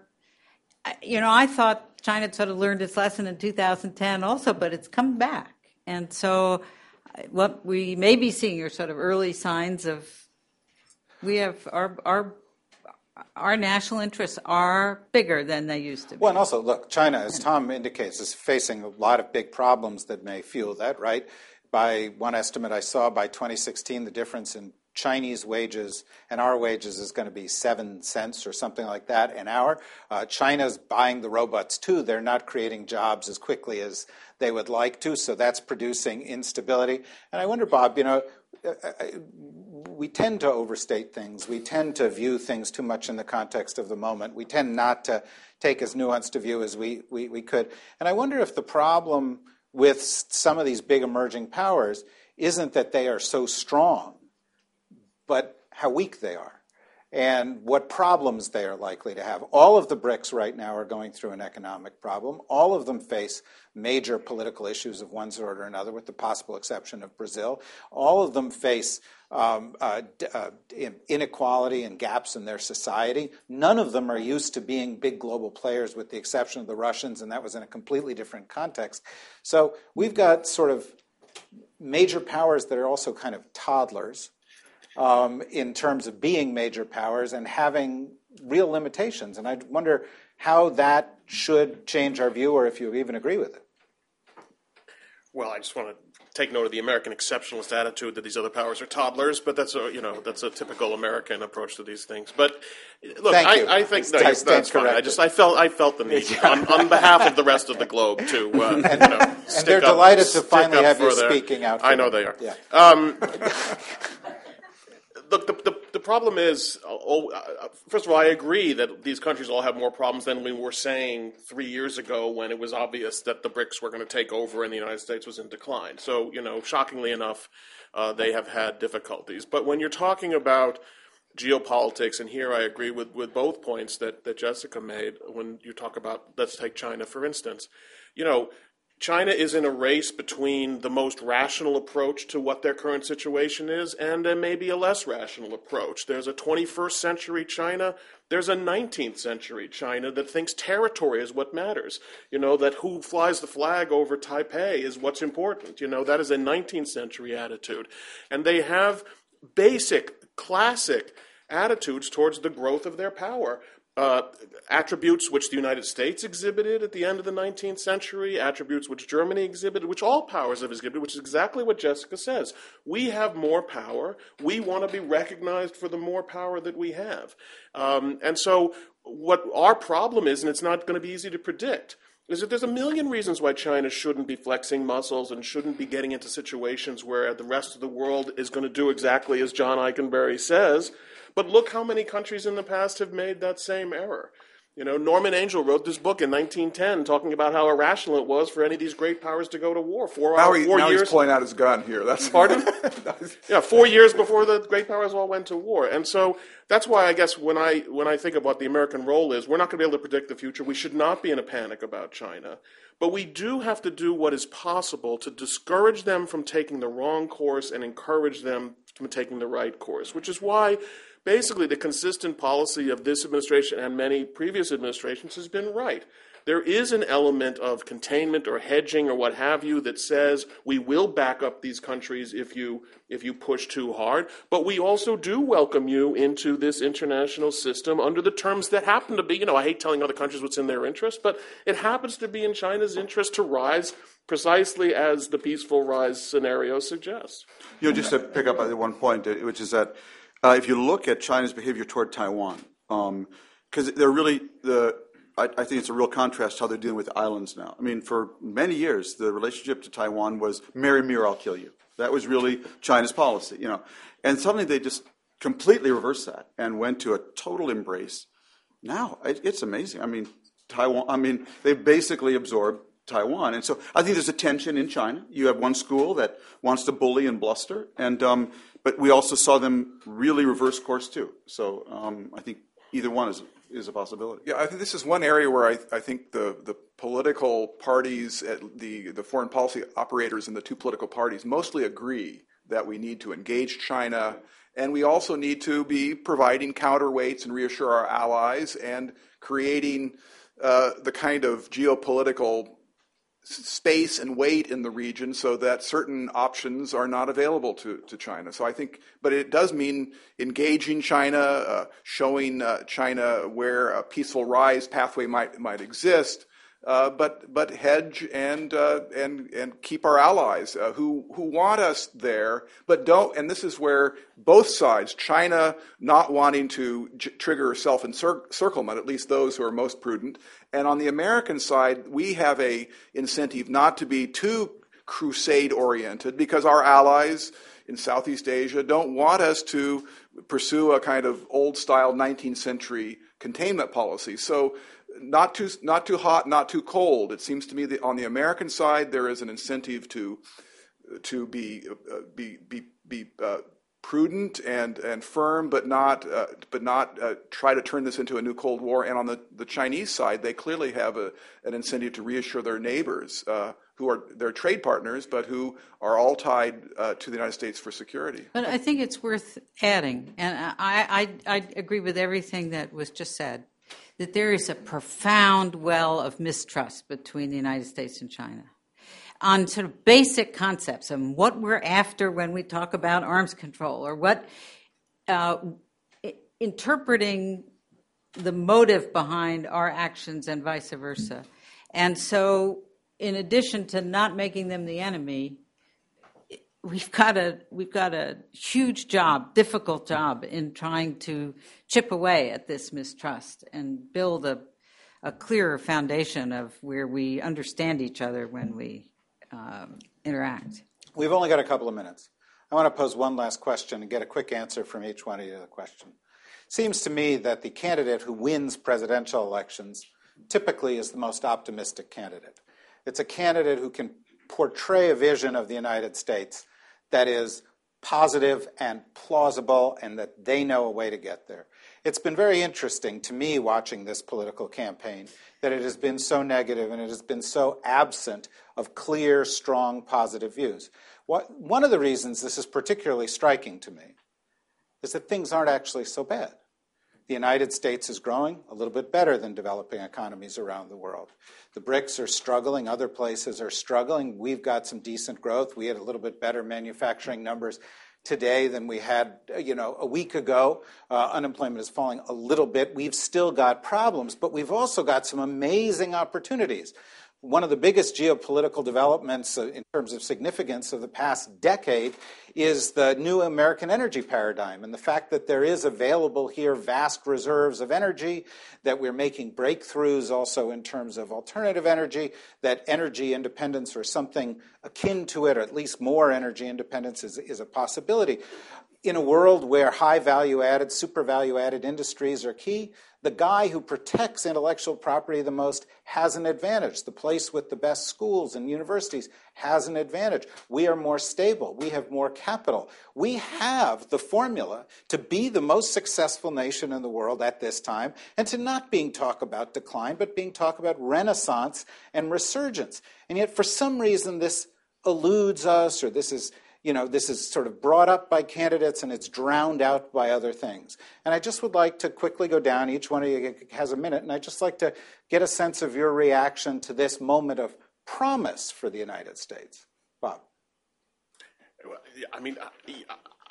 you know I thought China sort of learned its lesson in 2010 also but it's come back and so what we may be seeing are sort of early signs of we have our our our national interests are bigger than they used to be. Well, and also, look, China, as Tom indicates, is facing a lot of big problems that may fuel that, right? By one estimate I saw, by 2016, the difference in Chinese wages and our wages is going to be seven cents or something like that an hour. Uh, China's buying the robots too. They're not creating jobs as quickly as they would like to, so that's producing instability. And I wonder, Bob, you know, uh, uh, we tend to overstate things. We tend to view things too much in the context of the moment. We tend not to take as nuanced a view as we, we, we could. And I wonder if the problem with some of these big emerging powers isn't that they are so strong but how weak they are and what problems they are likely to have. All of the BRICS right now are going through an economic problem. All of them face major political issues of one sort or another, with the possible exception of Brazil. All of them face um, uh, uh, inequality and gaps in their society. None of them are used to being big global players, with the exception of the Russians, and that was in a completely different context. So we've got sort of major powers that are also kind of toddlers um, in terms of being major powers and having real limitations. And I wonder how that should change our view, or if you even agree with it. Well, I just want to take note of the American exceptionalist attitude that these other powers are toddlers, but that's a you know that's a typical American approach to these things. But look, I, I, think no, that's, that's fine. I just I felt I felt the need on, on, behalf of the rest of the globe to uh, and, you know, and they're up, delighted to finally have you their, speaking out. I know them. they are. Yeah. Um, the, the, the, problem is, oh, uh, first of all, I agree that these countries all have more problems than we were saying three years ago when it was obvious that the BRICS were going to take over and the United States was in decline. So, you know, shockingly enough, uh, they have had difficulties. But when you're talking about geopolitics, and here I agree with, with both points that, that Jessica made when you talk about, let's take China for instance. You know, China is in a race between the most rational approach to what their current situation is and a maybe a less rational approach. There's a 21st century China, there's a 19th century China that thinks territory is what matters. You know, that who flies the flag over Taipei is what's important. You know, that is a 19th century attitude. And they have basic, classic attitudes towards the growth of their power uh, attributes which the United States exhibited at the end of the 19th century, attributes which Germany exhibited, which all powers have exhibited, which is exactly what Jessica says. We have more power. We want to be recognized for the more power that we have. Um, and so, what our problem is, and it's not going to be easy to predict, is that there's a million reasons why China shouldn't be flexing muscles and shouldn't be getting into situations where the rest of the world is going to do exactly as John Ikenberry says but look how many countries in the past have made that same error. You know, Norman Angell wrote this book in 1910 talking about how irrational it was for any of these great powers to go to war. Four, now, he, four now years. he's pulling out his gun here. That's pardon. yeah, four years before the great powers all went to war, and so that's why I guess when I when I think of what the American role is, we're not going to be able to predict the future. We should not be in a panic about China, but we do have to do what is possible to discourage them from taking the wrong course and encourage them from taking the right course. Which is why basically the consistent policy of this administration and many previous administrations has been right. There is an element of containment or hedging or what have you that says we will back up these countries if you if you push too hard, but we also do welcome you into this international system under the terms that happen to be, you know, I hate telling other countries what's in their interest, but it happens to be in China's interest to rise precisely as the peaceful rise scenario suggests. You know, just to pick up on one point, which is that uh, if you look at China's behavior toward Taiwan, um, because they're really the. I, I think it's a real contrast how they're dealing with islands now. I mean, for many years, the relationship to Taiwan was "marry me or I'll kill you." That was really China's policy, you know. And suddenly they just completely reversed that and went to a total embrace. Now it, it's amazing. I mean, Taiwan. I mean, they basically absorbed Taiwan, and so I think there's a tension in China. You have one school that wants to bully and bluster, and um, but we also saw them really reverse course too. So um, I think either one is is a possibility. Yeah, I think this is one area where I, I think the, the political parties, the, the foreign policy operators in the two political parties mostly agree that we need to engage China and we also need to be providing counterweights and reassure our allies and creating uh, the kind of geopolitical space and weight in the region so that certain options are not available to, to China. So I think, but it does mean engaging China, uh, showing uh, China where a peaceful rise pathway might, might exist, uh, but but hedge and uh, and and keep our allies uh, who who want us there, but don't. And this is where both sides, China not wanting to j- trigger self encirclement, at least those who are most prudent, and on the American side, we have a incentive not to be too crusade oriented because our allies in Southeast Asia don't want us to pursue a kind of old style 19th century containment policy. So not too not too hot, not too cold. It seems to me that on the American side there is an incentive to to be uh, be be be uh, prudent and and firm, but not uh, but not uh, try to turn this into a new Cold War. And on the, the Chinese side, they clearly have a, an incentive to reassure their neighbors. Uh, who are their trade partners, but who are all tied uh, to the United States for security. But I think it's worth adding, and I, I, I agree with everything that was just said that there is a profound well of mistrust between the United States and China on sort of basic concepts and what we're after when we talk about arms control or what uh, interpreting the motive behind our actions and vice versa. And so, in addition to not making them the enemy, we've got a we've got a huge job, difficult job in trying to chip away at this mistrust and build a a clearer foundation of where we understand each other when we um, interact. We've only got a couple of minutes. I want to pose one last question and get a quick answer from each one of you to the question. Seems to me that the candidate who wins presidential elections typically is the most optimistic candidate. It's a candidate who can portray a vision of the United States that is positive and plausible and that they know a way to get there. It's been very interesting to me watching this political campaign that it has been so negative and it has been so absent of clear, strong, positive views. What, one of the reasons this is particularly striking to me is that things aren't actually so bad. The United States is growing a little bit better than developing economies around the world. The BRICS are struggling, other places are struggling. We've got some decent growth. We had a little bit better manufacturing numbers today than we had, you know, a week ago. Uh, unemployment is falling a little bit. We've still got problems, but we've also got some amazing opportunities one of the biggest geopolitical developments uh, in terms of significance of the past decade is the new American energy paradigm and the fact that there is available here vast reserves of energy, that we're making breakthroughs also in terms of alternative energy, that energy independence or something akin to it, or at least more energy independence, is, is a possibility. In a world where high value added, super value added industries are key, the guy who protects intellectual property the most has an advantage. The place with the best schools and universities has an advantage. We are more stable. We have more capital. We have the formula to be the most successful nation in the world at this time and to not being talk about decline, but being talk about renaissance and resurgence. And yet, for some reason, this eludes us or this is you know, this is sort of brought up by candidates and it's drowned out by other things. And I just would like to quickly go down. Each one of you has a minute, and I'd just like to get a sense of your reaction to this moment of promise for the United States. Bob. I mean,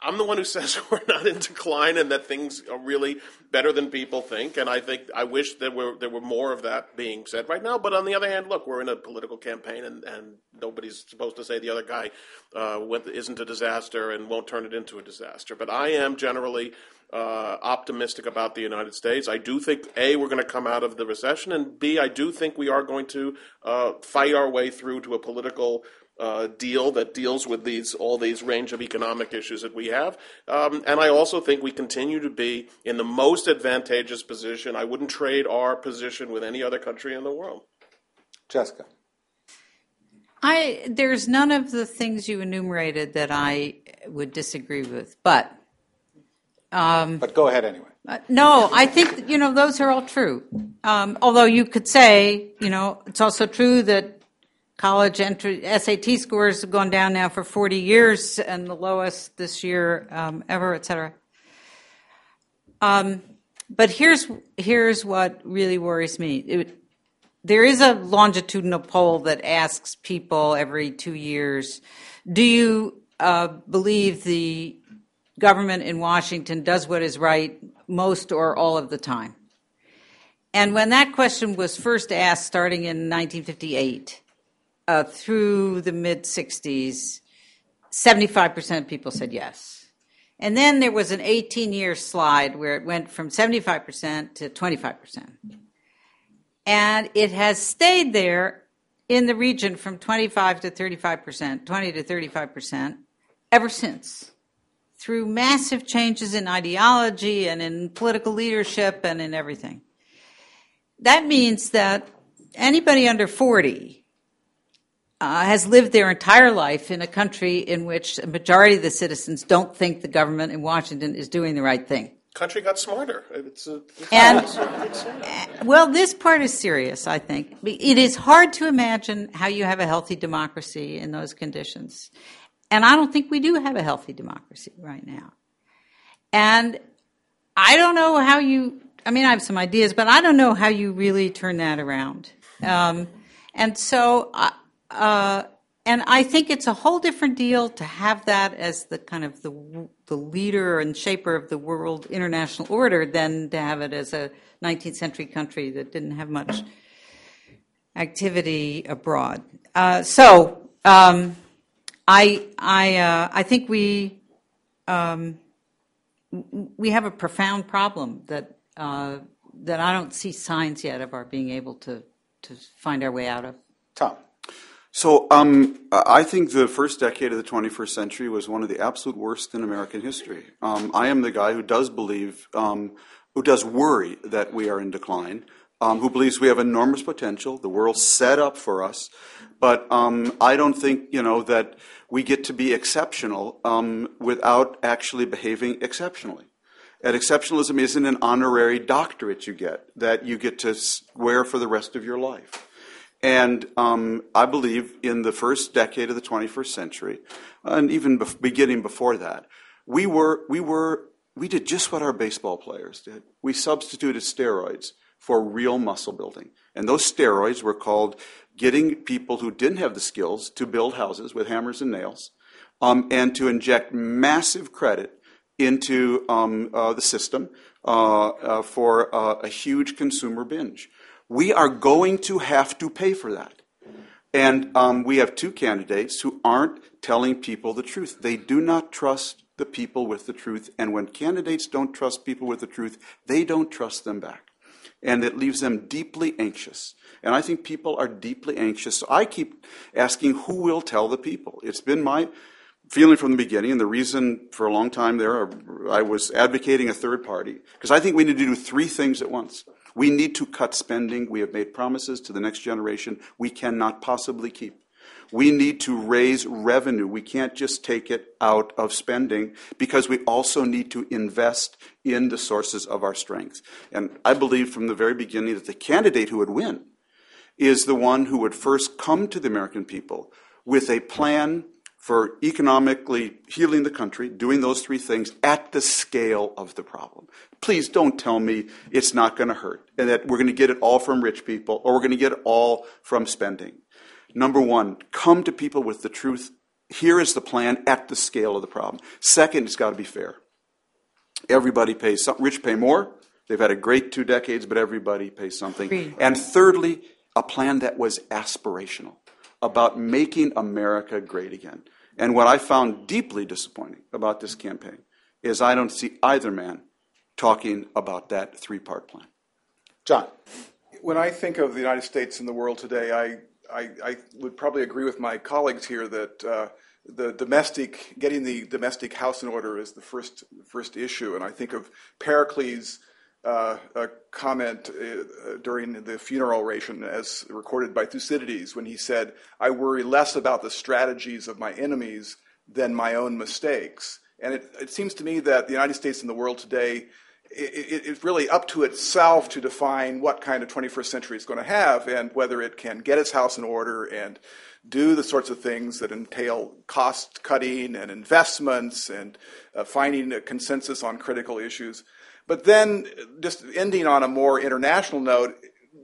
I'm the one who says we're not in decline and that things are really better than people think. And I think I wish there were there were more of that being said right now. But on the other hand, look, we're in a political campaign, and, and nobody's supposed to say the other guy uh, isn't a disaster and won't turn it into a disaster. But I am generally uh, optimistic about the United States. I do think a we're going to come out of the recession, and b I do think we are going to uh, fight our way through to a political uh, deal that deals with these all these range of economic issues that we have. Um, and I also think we continue to be in the most advantageous position. I wouldn't trade our position with any other country in the world. Jessica. I there's none of the things you enumerated that I would disagree with, but um, but go ahead anyway. Uh, no, I think you know those are all true. Um, although you could say, you know, it's also true that college entry SAT scores have gone down now for 40 years and the lowest this year um, ever, et cetera. Um, but here's here's what really worries me. It, there is a longitudinal poll that asks people every two years, do you uh, believe the government in Washington does what is right most or all of the time? And when that question was first asked, starting in 1958 uh, through the mid 60s, 75% of people said yes. And then there was an 18 year slide where it went from 75% to 25% and it has stayed there in the region from 25 to 35 percent, 20 to 35 percent, ever since, through massive changes in ideology and in political leadership and in everything. That means that anybody under 40 uh, has lived their entire life in a country in which a majority of the citizens don't think the government in Washington is doing the right thing country got smarter. It's a, it's and well, this part is serious. I think it is hard to imagine how you have a healthy democracy in those conditions, and I don't think we do have a healthy democracy right now. And I don't know how you. I mean, I have some ideas, but I don't know how you really turn that around. Um, and so, uh, uh and I think it's a whole different deal to have that as the kind of the the leader and shaper of the world international order than to have it as a 19th century country that didn't have much activity abroad. Uh, so um, I I uh, I think we um, we have a profound problem that uh, that I don't see signs yet of our being able to to find our way out of. Tom. So um, I think the first decade of the 21st century was one of the absolute worst in American history. Um, I am the guy who does believe, um, who does worry that we are in decline, um, who believes we have enormous potential. The world's set up for us, but um, I don't think you know that we get to be exceptional um, without actually behaving exceptionally. And exceptionalism isn't an honorary doctorate you get that you get to wear for the rest of your life. And um, I believe in the first decade of the 21st century, and even beginning before that, we were, we were, we did just what our baseball players did. We substituted steroids for real muscle building. And those steroids were called getting people who didn't have the skills to build houses with hammers and nails, um, and to inject massive credit into um, uh, the system uh, uh, for uh, a huge consumer binge we are going to have to pay for that. And um, we have two candidates who aren't telling people the truth. They do not trust the people with the truth. And when candidates don't trust people with the truth, they don't trust them back. And it leaves them deeply anxious. And I think people are deeply anxious. So I keep asking who will tell the people. It's been my feeling from the beginning, and the reason for a long time there, I was advocating a third party, because I think we need to do three things at once. We need to cut spending. We have made promises to the next generation we cannot possibly keep. We need to raise revenue. We can't just take it out of spending because we also need to invest in the sources of our strength. And I believe from the very beginning that the candidate who would win is the one who would first come to the American people with a plan for economically healing the country, doing those three things at the scale of the problem. Please don't tell me it's not going to hurt and that we're going to get it all from rich people or we're going to get it all from spending. Number one, come to people with the truth. Here is the plan at the scale of the problem. Second, it's got to be fair. Everybody pays some, rich pay more. They've had a great two decades, but everybody pays something. And thirdly, a plan that was aspirational about making America great again. And what I found deeply disappointing about this campaign is I don't see either man talking about that three part plan. John. When I think of the United States and the world today, I, I, I would probably agree with my colleagues here that uh, the domestic, getting the domestic house in order is the first, first issue. And I think of Pericles' uh, comment uh, during the funeral oration as recorded by Thucydides when he said, I worry less about the strategies of my enemies than my own mistakes. And it, it seems to me that the United States and the world today it, it's really up to itself to define what kind of 21st century it's going to have and whether it can get its house in order and do the sorts of things that entail cost cutting and investments and uh, finding a consensus on critical issues. But then, just ending on a more international note,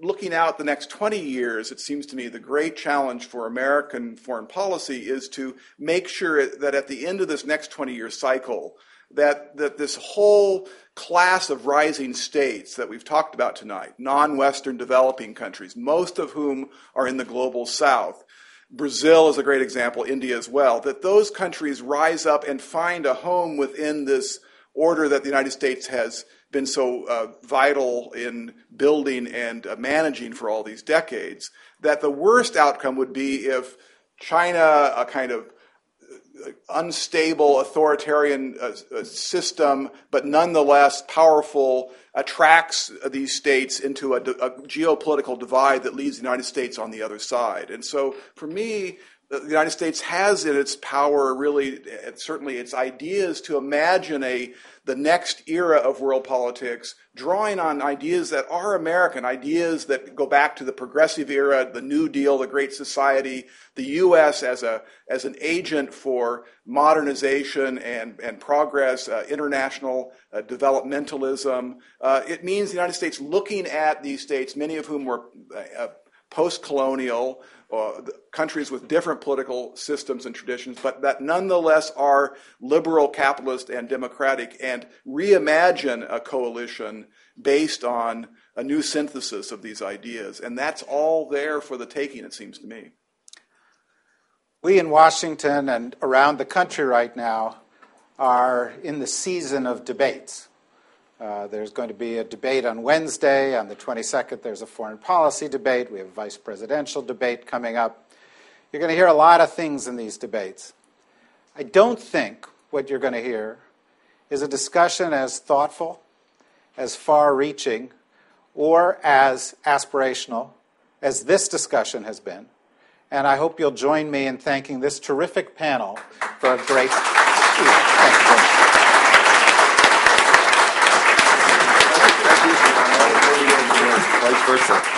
looking out the next 20 years, it seems to me the great challenge for American foreign policy is to make sure that at the end of this next 20 year cycle, that, that this whole class of rising states that we've talked about tonight, non Western developing countries, most of whom are in the global south, Brazil is a great example, India as well, that those countries rise up and find a home within this order that the United States has been so uh, vital in building and uh, managing for all these decades, that the worst outcome would be if China, a kind of unstable authoritarian uh, uh, system, but nonetheless powerful, attracts these states into a, a, geopolitical divide that leaves the United States on the other side. And so, for me, the United States has in its power, really, certainly its ideas to imagine a the next era of world politics, drawing on ideas that are American, ideas that go back to the progressive era, the New Deal, the Great Society, the U.S. as a as an agent for modernization and and progress, uh, international uh, developmentalism. Uh, it means the United States looking at these states, many of whom were uh, post-colonial uh, countries with different political systems and traditions, but that nonetheless are liberal, capitalist, and democratic, and reimagine a coalition based on a new synthesis of these ideas. And that's all there for the taking, it seems to me. We in Washington and around the country right now are in the season of debates. Uh, there's going to be a debate on Wednesday. On the 22nd, there's a foreign policy debate. We have a vice presidential debate coming up. You're going to hear a lot of things in these debates. I don't think what you're going to hear is a discussion as thoughtful, as far reaching, or as aspirational as this discussion has been. And I hope you'll join me in thanking this terrific panel for a great. Versa.